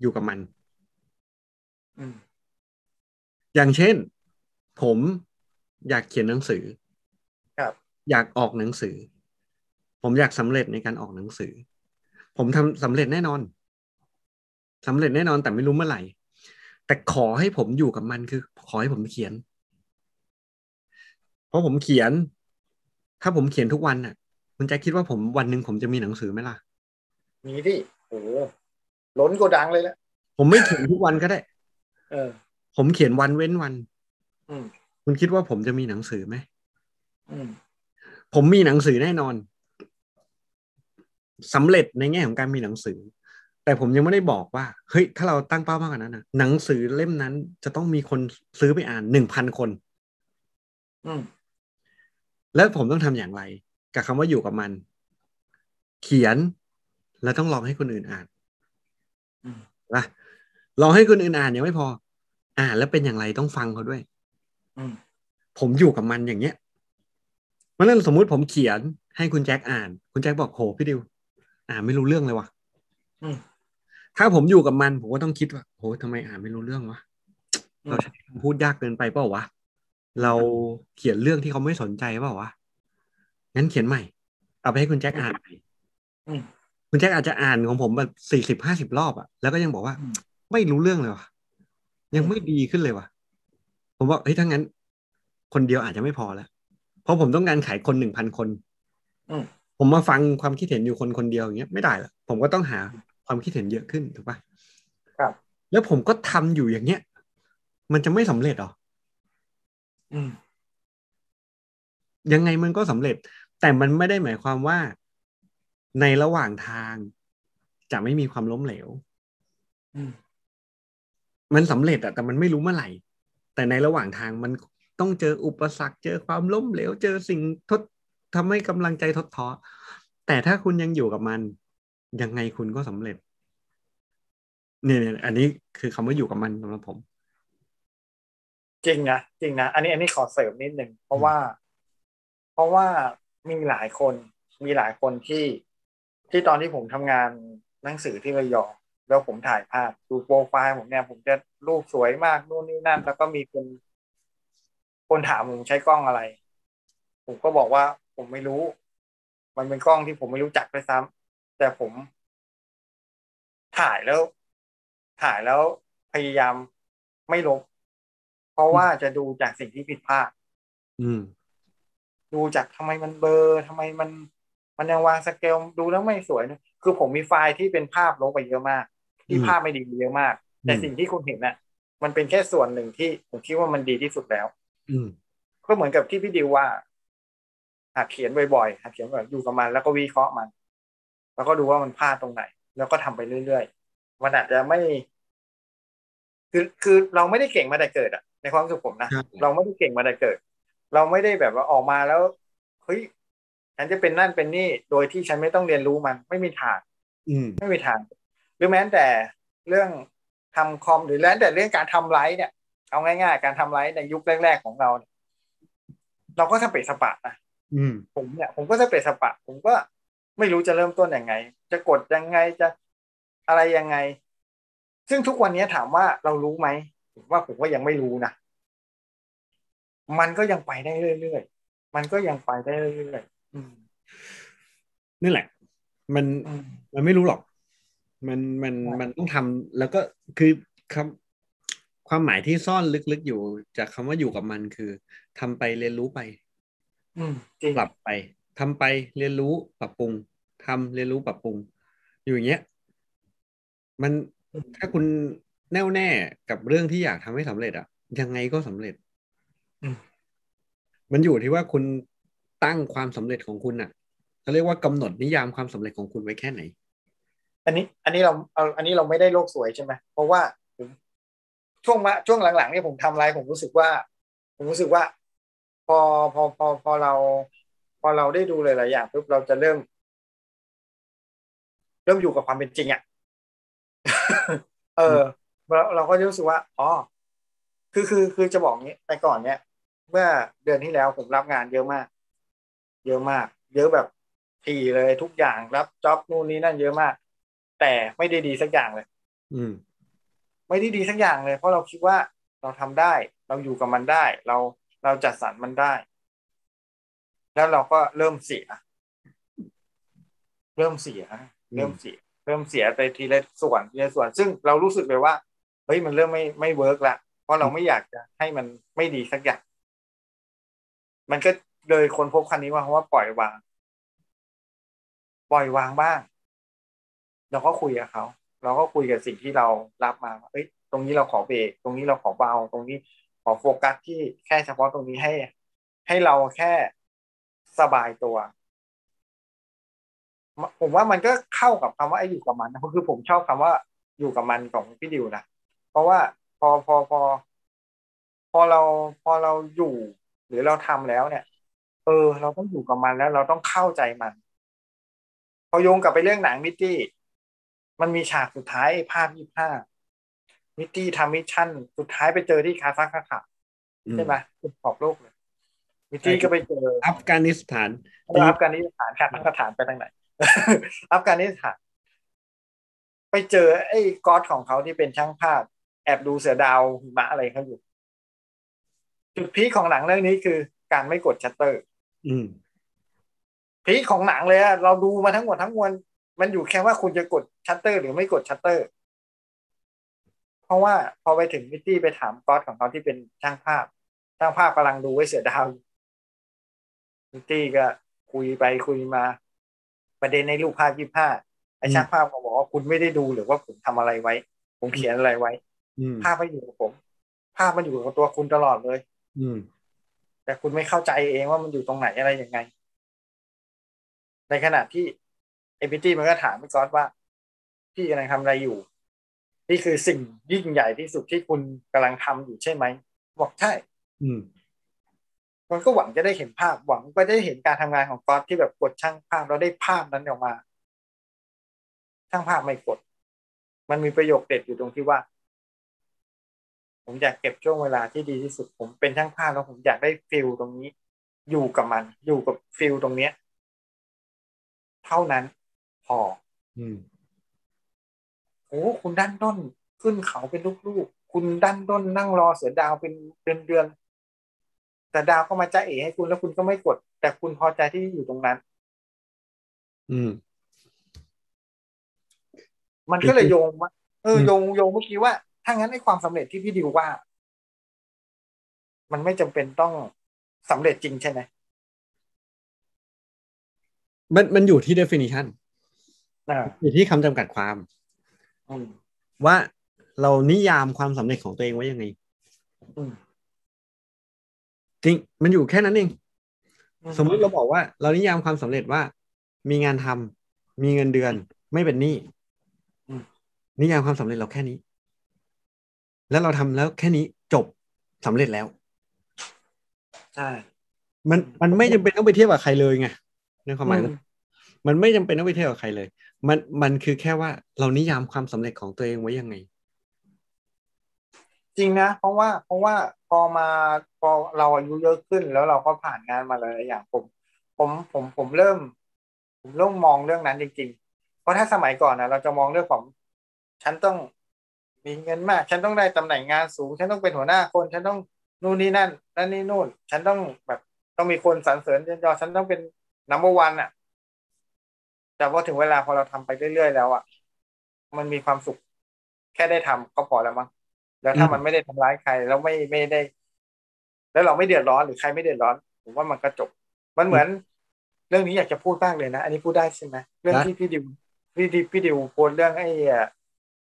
อยู่กับมัน อืม อย่างเช่น ผมอยากเขียนหนังสือครับอยากออกหนังสือ ผมอยากสำเร็จในการออกหนังสือ ผมทำสำเร็จแน่นอนสำเร็จแน่นอนแต่ไม่รู้เมื่อไหร่ แต่ขอให้ผมอยู่กับมันคือ ขอให้ผมเขียน เพราะผมเขียน ถ้าผมเขียนทุกวันน่ะคุณแจะคิดว่าผมวันหนึ่งผมจะมีหนังสือไหมล่ะมีที่โอ้โหล้นโกดังเลยแหละผมไม่เขียนทุกวันก็ได้ เออ ผมเขียนวันเว้นวันอืมคุณคิดว่าผมจะมีหนังสือไหมอืมผมมีหนังสือแน่นอนสำเร็จในแง่ของการมีหนังสือ แต่ผมยังไม่ได้บอกว่า เฮ้ย ถ้าเราตั้งเป้ามากกว่านั้นนะหนังสือเล่มนั้นจะต้องมีคนซื้อไปอ่านหนึ่งพันคนอืมแล้วผมต้องทำอย่างไร กับคำว่าอยู่กับมัน เขียนแล้วต้องลองให้คนอื่นอ่านอืมนะลองให้คนอื่นอ่านยังไม่พอ อ่านแล้วเป็นอย่างไรต้องฟังเขาด้วยอืมผมอยู่กับมันอย่างเงี้ยเพราะฉะนั้นสมมุติผมเขียนให้คุณแจ็คอ่าน คุณแจ็คบอกโหพี่ดิว อ่านไม่รู้เรื่องเลยว่ะอืมถ้าผมอยู่กับมัน ผมก็ต้องคิดว่าโหทำไมอ่านไม่รู้เรื่องวะอืมเราใช้คำพูดยากเกินไปเปล่าวะเราเขียนเรื่องที่เขาไม่สนใจเปล่าวะงั้นเขียนใหม่ เอาไปให้คุณแจ็คอ่านใหม่อืมคุณแจ็คอาจจะอ่านของผมแบบสี่สิบห้าสิบรอบอะแล้วก็ยังบอกว่าอืมไม่รู้เรื่องเลยวะ ยังไม่ดีขึ้นเลยวะผมว่าเฮ้ยถ้างั้น คนเดียวอาจจะไม่พอแล้ว เพราะผมต้องการขายคนหนึ่งพันคนอืมผมมาฟังความคิดเห็นอยู่คนคนเดียวอย่างเงี้ยไม่ได้ละผมก็ต้องหาความคิดเห็นเยอะขึ้นถูกปะครับ แล้วผมก็ทำอยู่อย่างเงี้ย มันจะไม่สำเร็จหรออืมยังไงมันก็สำเร็จ แต่มันไม่ได้หมายความว่า ในระหว่างทางจะไม่มีความล้มเหลวอื มันสำเร็จอะแต่มันไม่รู้เมื่อไหร่ แต่ในระหว่างทางมันต้องเจออุปสรรค เจอความล้มเหลว เจอสิ่งทดทำให้กำลังใจทดท้อแต่ถ้าคุณยังอยู่กับมัน ยังไงคุณก็สำเร็จ เนี่ยอันนี้คือคำว่าอยู่กับมันสำหรับผม จริงนะจริงนะอันนี้อันนี้ขอเสริมนิดนึงเพราะว่า เพราะว่ามีหลายคนมีหลายคนที่ที่ตอนที่ผมทำงานหนังสือที่ระยอง แล้วผมถ่ายภาพดูโปรไฟล์ผมเนี่ยผมจะรูปสวยมากนู่นนี่นั่น แล้วก็มีคนคนถามผมใช้กล้องอะไร ผมก็บอกว่าผมไม่รู้ มันเป็นกล้องที่ผมไม่รู้จักด้วยซ้ำแต่ผมถ่ายแล้ว ถ่ายแล้วพยายามไม่ลบ เพราะว่าจะดูจากสิ่งที่ผิดพลาดอืมดูจากทำไมมันเบลอร์ทำไมมันมันยังวางสเกลดูแล้วไม่สวยนะคือผมมีไฟล์ที่เป็นภาพลบไปเยอะมาก ที่อืมภาพไม่ดีเยอะมาก แต่อืมสิ่งที่คุณเห็นน่ะ มันเป็นแค่ส่วนหนึ่งที่ผมคิดว่ามันดีที่สุดแล้ว อืมก็เหมือนกับที่พี่ดิวว่าหัดเขียนบ่อยๆหัดเขียนแบบอยู่กับมัน แล้วก็วิเคราะห์มัน แล้วก็ดูว่ามันพลาดตรงไหน แล้วก็ทำไปเรื่อยๆมันอาจจะไม่ คือคือเราไม่ได้เก่งมาแต่เกิดอะในความรู้สึกผมนะใช่เราไม่ได้เก่งมาแต่เกิด เราไม่ได้แบบว่าออกมาแล้วเฮ้ยฉันจะเป็นนั่นเป็นนี่ โดยที่ฉันไม่ต้องเรียนรู้มัน ไม่มีทางอืมไม่มีทาง หรือแม้แต่เรื่องทำคอมหรือแม้แต่เรื่องการทำไลฟ์เนี่ย เอาง่ายๆ การทำไลฟ์ในยุคแรก ๆ ของเราเนี่ยเราก็สเปะสปะนะอืมผมเนี่ย ผมก็สเปะสปะ ผมก็ไม่รู้จะเริ่มต้นยังไง จะกดยังไงจะอะไรยังไง ซึ่งทุกวันนี้ถามว่าเรารู้ไหมผมว่าผมก็ยังไม่รู้นะมันก็ยังไปได้เรื่อยๆมันก็ยังไปได้เรื่อยๆอืมนี่แหละ มันอืมมันไม่รู้หรอก มันมันใช่มันต้องทำแล้วก็คือคำความหมายที่ซ่อนลึกๆอยู่ จากคำว่าอยู่กับมันคือทำไปเรียนรู้ไปอืมจริงปรับไปทำไปเรียนรู้ปรับปรุงทำเรียนรู้ปรับปรุง อยู่อย่างเงี้ย มันถ้าคุณแน่วแน่กับเรื่องที่อยากทำให้สำเร็จอะยังไงก็สำเร็จอืมมันอยู่ที่ว่าคุณตั้งความสำเร็จของคุณอะเขาเรียกว่ากำหนดนิยามความสำเร็จของคุณไว้แค่ไหน อันนี้ อันนี้เราเอาอันนี้เราไม่ได้โลกสวยใช่ไหมเพราะว่าผมช่วงมาช่วงหลังๆเนี่ยผมทำอะไรผมรู้สึกว่า ผมรู้สึกว่า พอพอพอพอเรา พอเราได้ดูหลายๆอย่างปุ๊บเราจะเริ่ม เริ่มอยู่กับความเป็นจริงอะ่ะเออเราเราก็จะรู้สึกว่าอ๋อคือคือคือจะบอกงี้แต่ก่อนเนี้ยเมื่อเดือนที่แล้วผมรับงานเยอะมาก เยอะมาก เยอะแบบทีเลยทุกอย่างรับจ็อบนู่นนี่นั่นเยอะมาก แต่ไม่ได้ดีสักอย่างเลย อืม ไม่ได้ดีสักอย่างเลย เพราะเราคิดว่าเราทำได้ เราอยู่กับมันได้ เราเราจัดสรรมันได้ แล้วเราก็เริ่มเสีย เริ่มเสีย เริ่มเสีย เริ่มเสียไปทีละส่วนทีละส่วน ซึ่งเรารู้สึกเลยว่าเฮ้ยมันเริ่มไม่ไม่เวิร์กละเพราะเราไม่อยากจะให้มันไม่ดีสักอย่าง มันก็เลยคนพบคันนี้ว่าเพราะว่าปล่อยวาง ปล่อยวางบ้าง เราก็คุยกับเขาเราก็คุยกับสิ่งที่เรารับมาว่าเอ้ยตรงนี้เราขอเบรกตรงนี้เราขอเบา ตรงนี้ขอโฟกัสที่แค่เฉพาะตรงนี้ให้ ให้เราแค่สบายตัว ผมว่ามันก็เข้ากับคำว่าไอ้อยู่กับมันนะคือผมชอบคำว่าอยู่กับมันของพี่ดิวนะเพราะว่าพอพอพอ พอเราพอเราอยู่ หรือเราทำแล้วเนี่ย เออ เราต้องอยู่กับมันแล้ว เราต้องเข้าใจมัน พอโยงกลับไปเรื่องหนังมิตตี้ มันมีฉากสุดท้ายภาพยี่ห้ามิตตี้ทำ mission สุดท้ายไปเจอที่คาซัคคาใช่ไหมขอบโลกเลยมิตตี้ก็ไปเจออัฟกานิสถานอัฟกานิสถานคาซัคสถานไปทางไหนอัฟกานิสถานไปเจอไอ้ God ของเขาที่เป็นช่างภาพ แอบดูเสือดาวหิมะอะไรเขาอยู่ จุด peak ของหนังเรื่องนี้คือ การไม่กดชัตเตอร์ อืม peak ของหนังเลยอะเราดูมาทั้งหมดทั้งมวล มันอยู่แค่ว่าคุณจะกดชัตเตอร์ หรือไม่กดชัตเตอร์ เพราะว่าพอไปถึงมิตตี้ไปถาม God ของเขาที่เป็นช่างภาพช่างภาพกำลังดูไว้เสือดาวอยู่มิตตี้ก็คุยไปคุยมา ประเด็นในรูปภาพยี่ห้าไอ้ช่างภาพก็บอกว่าคุณไม่ได้ดูหรือว่าผมทำอะไรไว้ ผมเขียนอะไรไว้อืมภาพไม่อยู่กับผม ภาพมันอยู่กับตัวคุณตลอดเลย อืม แต่คุณไม่เข้าใจเองว่ามันอยู่ตรงไหนอะไรยังไง ในขณะที่ เอพิตี้มันก็ถามพี่ก๊อตว่า พี่กำลังทำอะไรอยู่ นี่คือสิ่งยิ่งใหญ่ที่สุดที่คุณกำลังทำอยู่ใช่ไหมบอกใช่ อืมมันก็หวังจะได้เห็นภาพหวังไปได้เห็นการทำงานของ God ที่แบบกดช่างภาพแล้วได้ภาพนั้นออกมาช่างภาพไม่กด มันมีประโยคเด็ดอยู่ตรงที่ว่าผมอยากเก็บช่วงเวลาที่ดีที่สุด ผมเป็นช่างภาพแล้วผมอยากได้ feel ตรงนี้ อยู่กับมัน อยู่กับ feel ตรงเนี้ย เท่านั้น พอ อืมโอ้คุณด้านด้นขึ้นเขาเป็นลูกๆคุณด้านด้นนั่งรอเสือดาวเป็นเดือนๆแต่ดาวก็มาจ้าเอ๋ให้คุณแล้วคุณก็ไม่กด แต่คุณพอใจที่อยู่ตรงนั้น อืม มันก็เลยโยงว่าเอออืมโยงโยงเมื่อกี้ว่าถ้างั้นไอ้ความสำเร็จที่พี่ดิวว่า มันไม่จำเป็นต้องสำเร็จจริงใช่ไหมมันมันอยู่ที่ definition อ่าอยู่ที่คำจำกัดความอืมว่าเรานิยามความสำเร็จของตัวเองไว้ยังไงอืมจริงมันอยู่แค่นั้นเองอืสมมุติเราบอกว่า เรานิยามความสำเร็จว่า มีงานทำมีเงินเดือน ไม่เป็นหนี้นิยามความสำเร็จเราแค่นี้ แล้วเราทำแล้วแค่นี้จบสำเร็จแล้วใช่มันมันไม่จำเป็นต้องไปเทียบกับใครเลยไงในความหมายอืนั้นมมันไม่จำเป็นต้องไปเทียบกับใครเลย มันมันคือแค่ว่าเรานิยามความสำเร็จของตัวเองไว้ยังไง จริงนะ เพราะว่าเพราะว่าพอมาพอเราอายุเยอะขึ้น แล้วเราก็ผ่านงานมาหลายอย่างผม ผมผมผมเริ่ม ผมเริ่มมองเรื่องนั้นจริง ๆ เพราะถ้าสมัยก่อนนะเราจะมองเรื่องของฉันต้องมีเงินมาก ฉันต้องได้ตำแหน่งงานสูง ฉันต้องเป็นหัวหน้าคน ฉันต้องนู่นนี่นั่นนั่นนี่นู่น ฉันต้องแบบต้องมีคนสรรเสริญยนยอฉันต้องเป็นนัมเบอร์วันอะ แต่พอถึงเวลาพอเราทำไปเรื่อยๆแล้วอะมันมีความสุขแค่ได้ทำก็พอแล้วมั้งแล้วถ้าอืมมันไม่ได้ทำร้ายใครแล้วไม่ไม่ได้ แล้วเราไม่เดือดร้อนหรือใครไม่เดือดร้อนผมว่ามันก็จบ มันเหมือน เรื่องนี้อยากจะพูดมากเลยนะ อันนี้พูดได้ใช่ไหมเรื่องที่พี่ดิวพี่ดิวพี่ดิวโพสต์เรื่องไอ้เอ่อ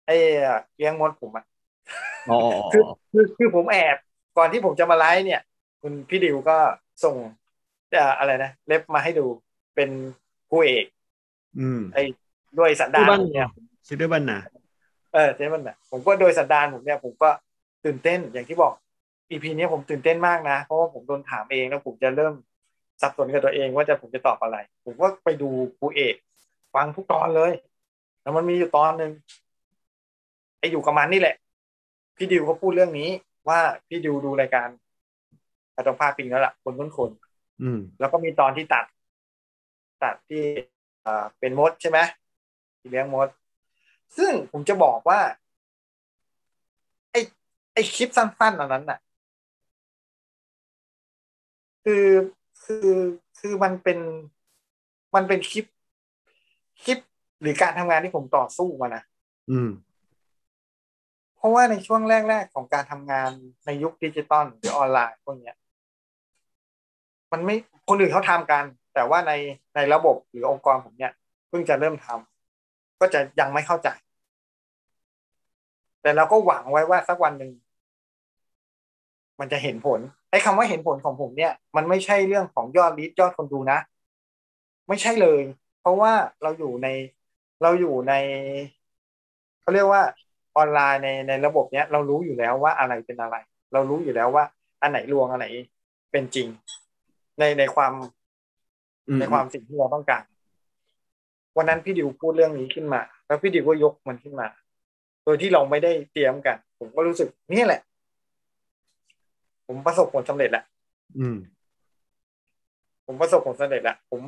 ไอ้เอ่อเลี้ยงมดผมอะอ๋อคือคือคือผมแอบก่อนที่ผมจะมาไลฟ์เนี่ย คุณพี่ดิวก็ส่งเอ่ออะไรนะเล็บมาให้ดูเป็นคู่เอก อืมไอ้ด้วยสันดานบ้านผมเนี่ยซิดเดอร์บันนะเออเจ๊มันนะผมก็โดยสันดานผมเนี่ยผมก็ตื่นเต้นอย่างที่บอกอีพีนี้ยผมตื่นเต้นมากนะ เพราะว่าผมโดนถามเองแล้วผมจะเริ่มสับสนกับตัวเองว่าจะผมจะตอบอะไร ผมก็ไปดูคู่เอกฟังทุกตอนเลย แล้วมันมีอยู่ตอนหนึ่งไอ้อยู่กับมันนี่แหละ พี่ดิวเขาพูดเรื่องนี้ว่าพี่ดิวดูรายการอาตองภาพปิงแล้วล่ะคนค้นคนอืมแล้วก็มีตอนที่ตัด ตัดที่ เอ่อเป็นมดใช่ไหมที่เลี้ยงมด ซึ่งผมจะบอกว่า ไอ้ไอ้คลิปสั้นๆอันนั้นน่ะ คือคือคือมันเป็นมันเป็นคลิปคลิปหรือการทำงานที่ผมต่อสู้มานะอืม เพราะว่าในช่วงแรก ๆ ของการทำงานในยุคดิจิตอลหรือออนไลน์พวกเนี้ย มันไม่คนอื่นเขาทำกัน แต่ว่าในในระบบหรือองค์กรผมเนี่ยเพิ่งจะเริ่มทำก็จะยังไม่เข้าใจ แต่เราก็หวังไว้ว่าสักวันหนึ่งมันจะเห็นผลไอ้คำว่าเห็นผลของผมเนี่ย มันไม่ใช่เรื่องของยอดลิสยอดคนดูนะ ไม่ใช่เลย เพราะว่าเราอยู่ในเราอยู่ในเขาเรียกว่าออนไลน์ในในระบบเนี้ย เรารู้อยู่แล้วว่าอะไรเป็นอะไร เรารู้อยู่แล้วว่า อันไหนลวงอันไหนเป็นจริง ในในความ ในความสิ่งที่เราต้องการ วันนั้นพี่ดิวพูดเรื่องนี้ขึ้นมา แล้วพี่ดิวก็ยกมันขึ้นมา โดยที่เราไม่ได้เตรียมกัน ผมก็รู้สึกนี่แหละ ผมประสบผลสำเร็จแล้วอืม ผมประสบผลสำเร็จแล้วผม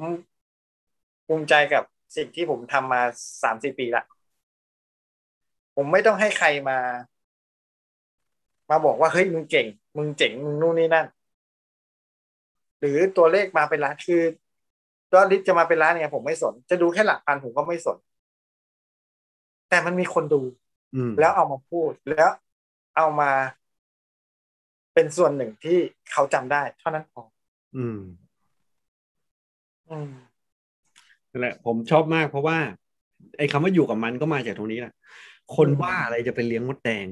ภูมิใจกับสิ่งที่ผมทำมาสามสี่ปีละผมไม่ต้องให้ใครมา มาบอกว่าเฮ้ยมึงเก่ง มึงเจ๋งมึงนู่นนี่นั่น หรือตัวเลขมาเป็นล้านคือ ยอดลิสต์จะมาเป็นล้านเนี่ยผมไม่สน จะดูแค่หลักพันผมก็ไม่สน แต่มันมีคนดูอืมแล้วเอามาพูดแล้วเอามา เป็นส่วนหนึ่งที่เขาจำได้ เท่านั้นพออืม อืมนั่นแหละ ผมชอบมากเพราะว่า ไอ้คำว่าอยู่กับมันก็มาจากตรงนี้แหละคนว่าอะไรจะไปเลี้ยงมดแดง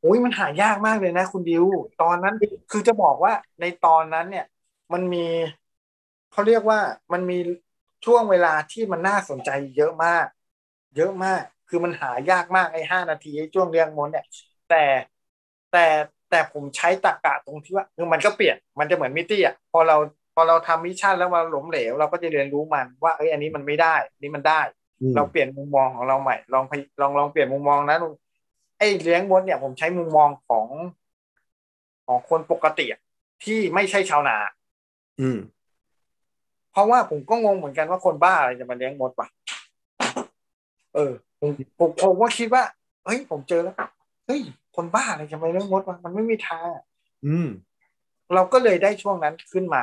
โอ้ยมันหายากมากเลยนะ คุณดิว ตอนนั้นคือจะบอกว่าในตอนนั้นเนี่ย มันมี เขาเรียกว่ามันมีช่วงเวลาที่มันน่าสนใจเยอะมาก เยอะมาก คือมันหายากมากไอ้ห้านาทีไอ้ช่วงเลี้ยงมดเนี่ย แต่แต่แต่ผมใช้ตรรกะตรงที่ว่าคือมันก็เปลี่ยนมันจะเหมือนมิตตี้อะพอเราพอเราทำ mission แล้วมาล้มเหลว เราก็จะเรียนรู้มันว่าเอ้ยอันนี้มันไม่ได้อันนี้มันได้อืมเราเปลี่ยนมุมมองของเราใหม่ลองพยลองลองเปลี่ยนมุมมองนะไอ้เลี้ยงมดเนี่ยผมใช้มุมมองของของคนปกติอะที่ไม่ใช่ชาวนา อืม เพราะว่าผมก็งงเหมือนกันว่าคนบ้าอะไรจะมาเลี้ยงมดวะเออผมผมผมว่าคิดว่าเฮ้ยผมเจอแล้วเฮ้ยคนบ้าอะไรจะมาเลี้ยงมดวะมันไม่มีทางอะอืม เราก็เลยได้ช่วงนั้นขึ้นมา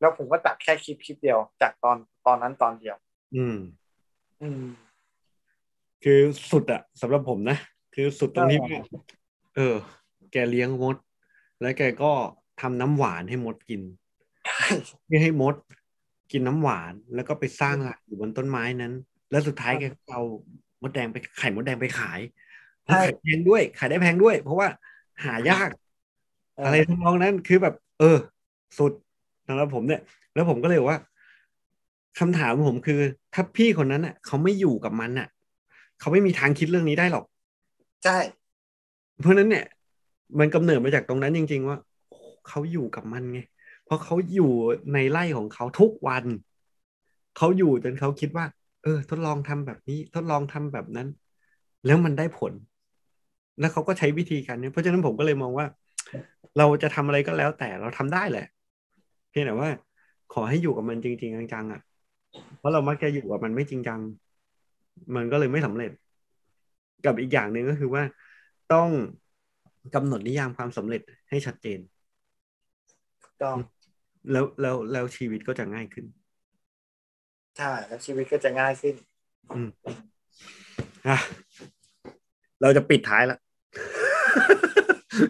แล้วผมก็ตัดแค่คลิปคลิปเดียว จากตอนตอนนั้นตอนเดียว อืม อืม คือสุดอะสำหรับผมนะคือสุดตรงที่ใช่ว่าเออ แกเลี้ยงมด แล้วแกก็ทำน้ำหวานให้มดกินเพื่อให้มด กินน้ำหวานแล้วก็ไปสร้างรังอยู่บนต้นไม้นั้น แล้วสุดท้ายแกก็เอามดแดงไปไข่มดแดงไปขายใช่ขายแพงด้วยขายได้แพงด้วย เพราะว่าหายาก อะไรทำนองนั้นคือแบบ เออ สุดสำหรับผมเนี่ย แล้วผมก็เลยบอกว่าคำถามของผมคือ ถ้าพี่คนนั้นอะ เขาไม่อยู่กับมันอะ เขาไม่มีทางคิดเรื่องนี้ได้หรอก ใช่ เพราะฉะนั้นเนี่ย มันกำเนิดมาจากตรงนั้นจริง ๆ ว่าโอ้เขาอยู่กับมันไง เพราะเขาอยู่ในไร่ของเขาทุกวัน เขาอยู่จนเขาคิดว่า เออ ทดลองทำแบบนี้ ทดลองทำแบบนั้น แล้วมันได้ผล แล้วเขาก็ใช้วิธีการนี้เพราะฉะนั้นผมก็เลยมองว่า เราจะทำอะไรก็แล้วแต่เราทำได้แหละ เพียงแต่ว่า ขอให้อยู่กับมันจริง ๆ จังๆอะ เพราะเรามักจะอยู่กับมันไม่จริงจัง มันก็เลยไม่สำเร็จ กับอีกอย่างหนึ่งก็คือว่าต้องกำหนดนิยามความสำเร็จให้ชัดเจนต้อง แล้วแล้วแล้วชีวิตก็จะง่ายขึ้น ใช่แล้วชีวิตก็จะง่ายขึ้น อืมอะเราจะปิดท้ายละ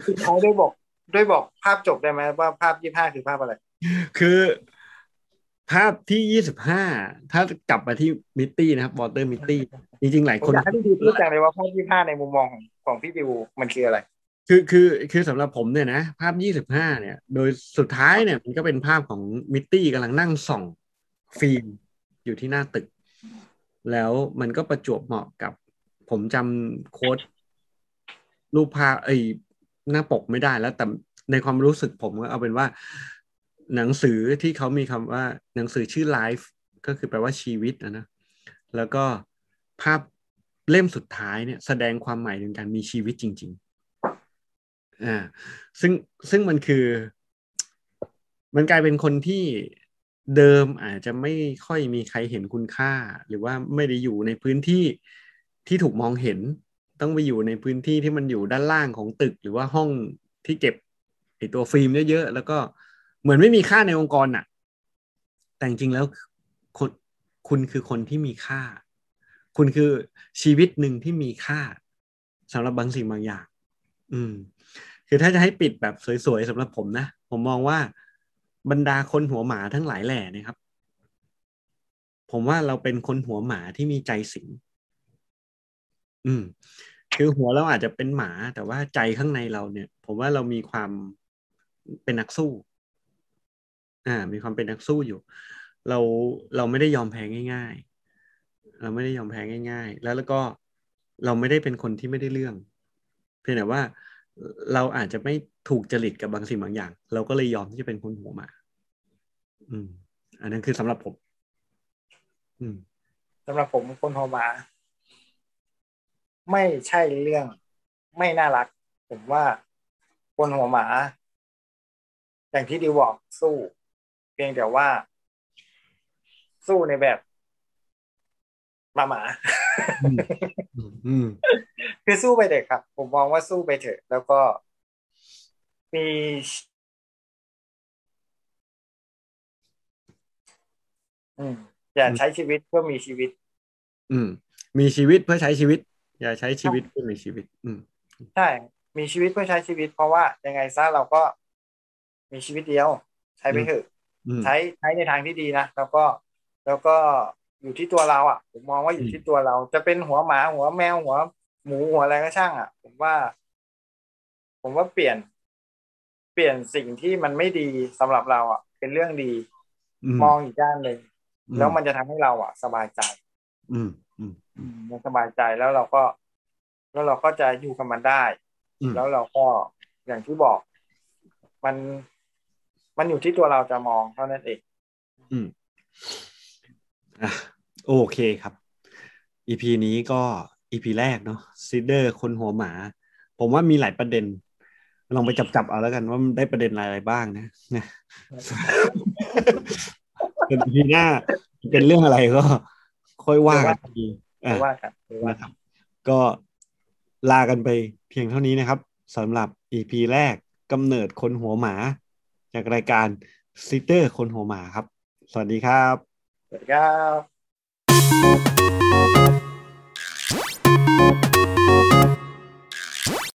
สุดท้ายช่วยบอก ช่วยบอกภาพจบได้ไหมว่าภาพยี่ห้าคือภาพอะไร คือภาพที่ยี่สิบห้าถ้ากลับมาที่มิตตี้นะครับ Walter Mitty จริงๆ หลายผมคนอยากให้พี่ดิวพูดจังเลยว่าภาพยี่ห้าในมุมมองของของพี่ดิวมันคืออะไร คือคือคือสำหรับผมเนี่ยนะ ภาพยี่สิบห้าเนี่ย โดยสุดท้ายเนี่ยมันก็เป็นภาพของมิตตี้กำลังนั่งส่องฟิล์มอยู่ที่หน้าตึก แล้วมันก็ประจวบเหมาะกับ ผมจำโค้ดรูปภาพไอ้หน้าปกไม่ได้แล้ว แต่ในความรู้สึกผมก็เอาเป็นว่า หนังสือที่เขามีคำว่าหนังสือชื่อ life ก็คือแปลว่าชีวิตนะนะแล้วก็ภาพเล่มสุดท้ายเนี่ยแสดงความหมายถึงการมีชีวิตจริง ๆ อ่าซึ่งซึ่งมันคือ มันกลายเป็นคนที่เดิมอาจจะไม่ค่อยมีใครเห็นคุณค่า หรือว่าไม่ได้อยู่ในพื้นที่ที่ถูกมองเห็น ต้องไปอยู่ในพื้นที่ที่มันอยู่ด้านล่างของตึก หรือว่าห้องที่เก็บไอตัวฟิล์มเยอะๆแล้วก็เหมือนไม่มีค่าในองค์กรน่ะ แต่จริงๆแล้วคุณคุณคือคนที่มีค่า คุณคือชีวิตหนึ่งที่มีค่าสำหรับบางสิ่งบางอย่าง อืม คือถ้าจะให้ปิดแบบสวยๆสำหรับผมนะ ผมมองว่าบรรดาคนหัวหมาทั้งหลายแหล่นะครับ ผมว่าเราเป็นคนหัวหมาที่มีใจสิงอืม คือหัวเราอาจจะเป็นหมา แต่ว่าใจข้างในเราเนี่ย ผมว่าเรามีความเป็นนักสู้ อ่า มีความเป็นนักสู้อยู่ เราเราไม่ได้ยอมแพ้ง่าย ๆ เราไม่ได้ยอมแพ้ง่าย ๆ แล้วแล้วก็เราไม่ได้เป็นคนที่ไม่ได้เรื่อง เพียงแต่ว่า เราอาจจะไม่ถูกจริตกับบางสิ่งบางอย่าง เราก็เลยยอมที่จะเป็นคนหัวหมา อืม อันนั้นคือสำหรับผม อืมสำหรับผมคนหัวหมา ไม่ใช่เรื่องไม่น่ารัก ผมว่าคนหัวหมา อย่างที่ดิวบอกสู้ เพียงแต่ว่า สู้ในแบบหมาหมา อืมอืม คือสู้ไปเถอะครับ ผมมองว่าสู้ไปเถอะ แล้วก็มีอืมอย่าใช้ชีวิตเพื่อมีชีวิต อืม มีชีวิตเพื่อใช้ชีวิต อย่าใช้ชีวิตเพื่อมีชีวิต อืมใช่ มีชีวิตเพื่อใช้ชีวิต เพราะว่ายังไงซะเราก็มีชีวิตเดียว ใช้ไปเถอะอืมใช้ใช้ในทางที่ดีนะแล้วก็แล้วก็อยู่ที่ตัวเราอะผมมองว่าอยู่ที่ตัวเรา จะเป็นหัวหมาหัวแมวหัว หมูหัวอะไรก็ช่างอะ ผมว่า ผมว่าเปลี่ยน เปลี่ยนสิ่งที่มันไม่ดีสำหรับเราอะ เป็นเรื่องดี มองอีกด้านหนึ่งแล้วมันจะทำให้เราอะ สบายใจอืมอืมอืมมันสบายใจแล้วเราก็ แล้วเราก็จะอยู่กับมันได้อืมแล้วเราก็อย่างที่บอก มันมันอยู่ที่ตัวเราจะมองเท่านั้นเอง อืมอะโอเคครับ EP นี้ก็ EP แรกเนาะซีเดอร์คนหัวหมา ผมว่ามีหลายประเด็น ลองไปจับจับๆเอาแล้วกันว่ามันได้ประเด็นอะไรบ้างนะนะเป็นทีหน้าเป็นเรื่องอะไรก็ ค่อยว่ากันทีอะไม่ว่ากันไม่ว่านะครับ ก็ลากันไปเพียงเท่านี้นะครับสำหรับ EP แรกกำเนิดคนหัวหมา จากรายการซิเตอร์คนหัวหมาครับ สวัสดีครับ สวัสดีครับ Thank you.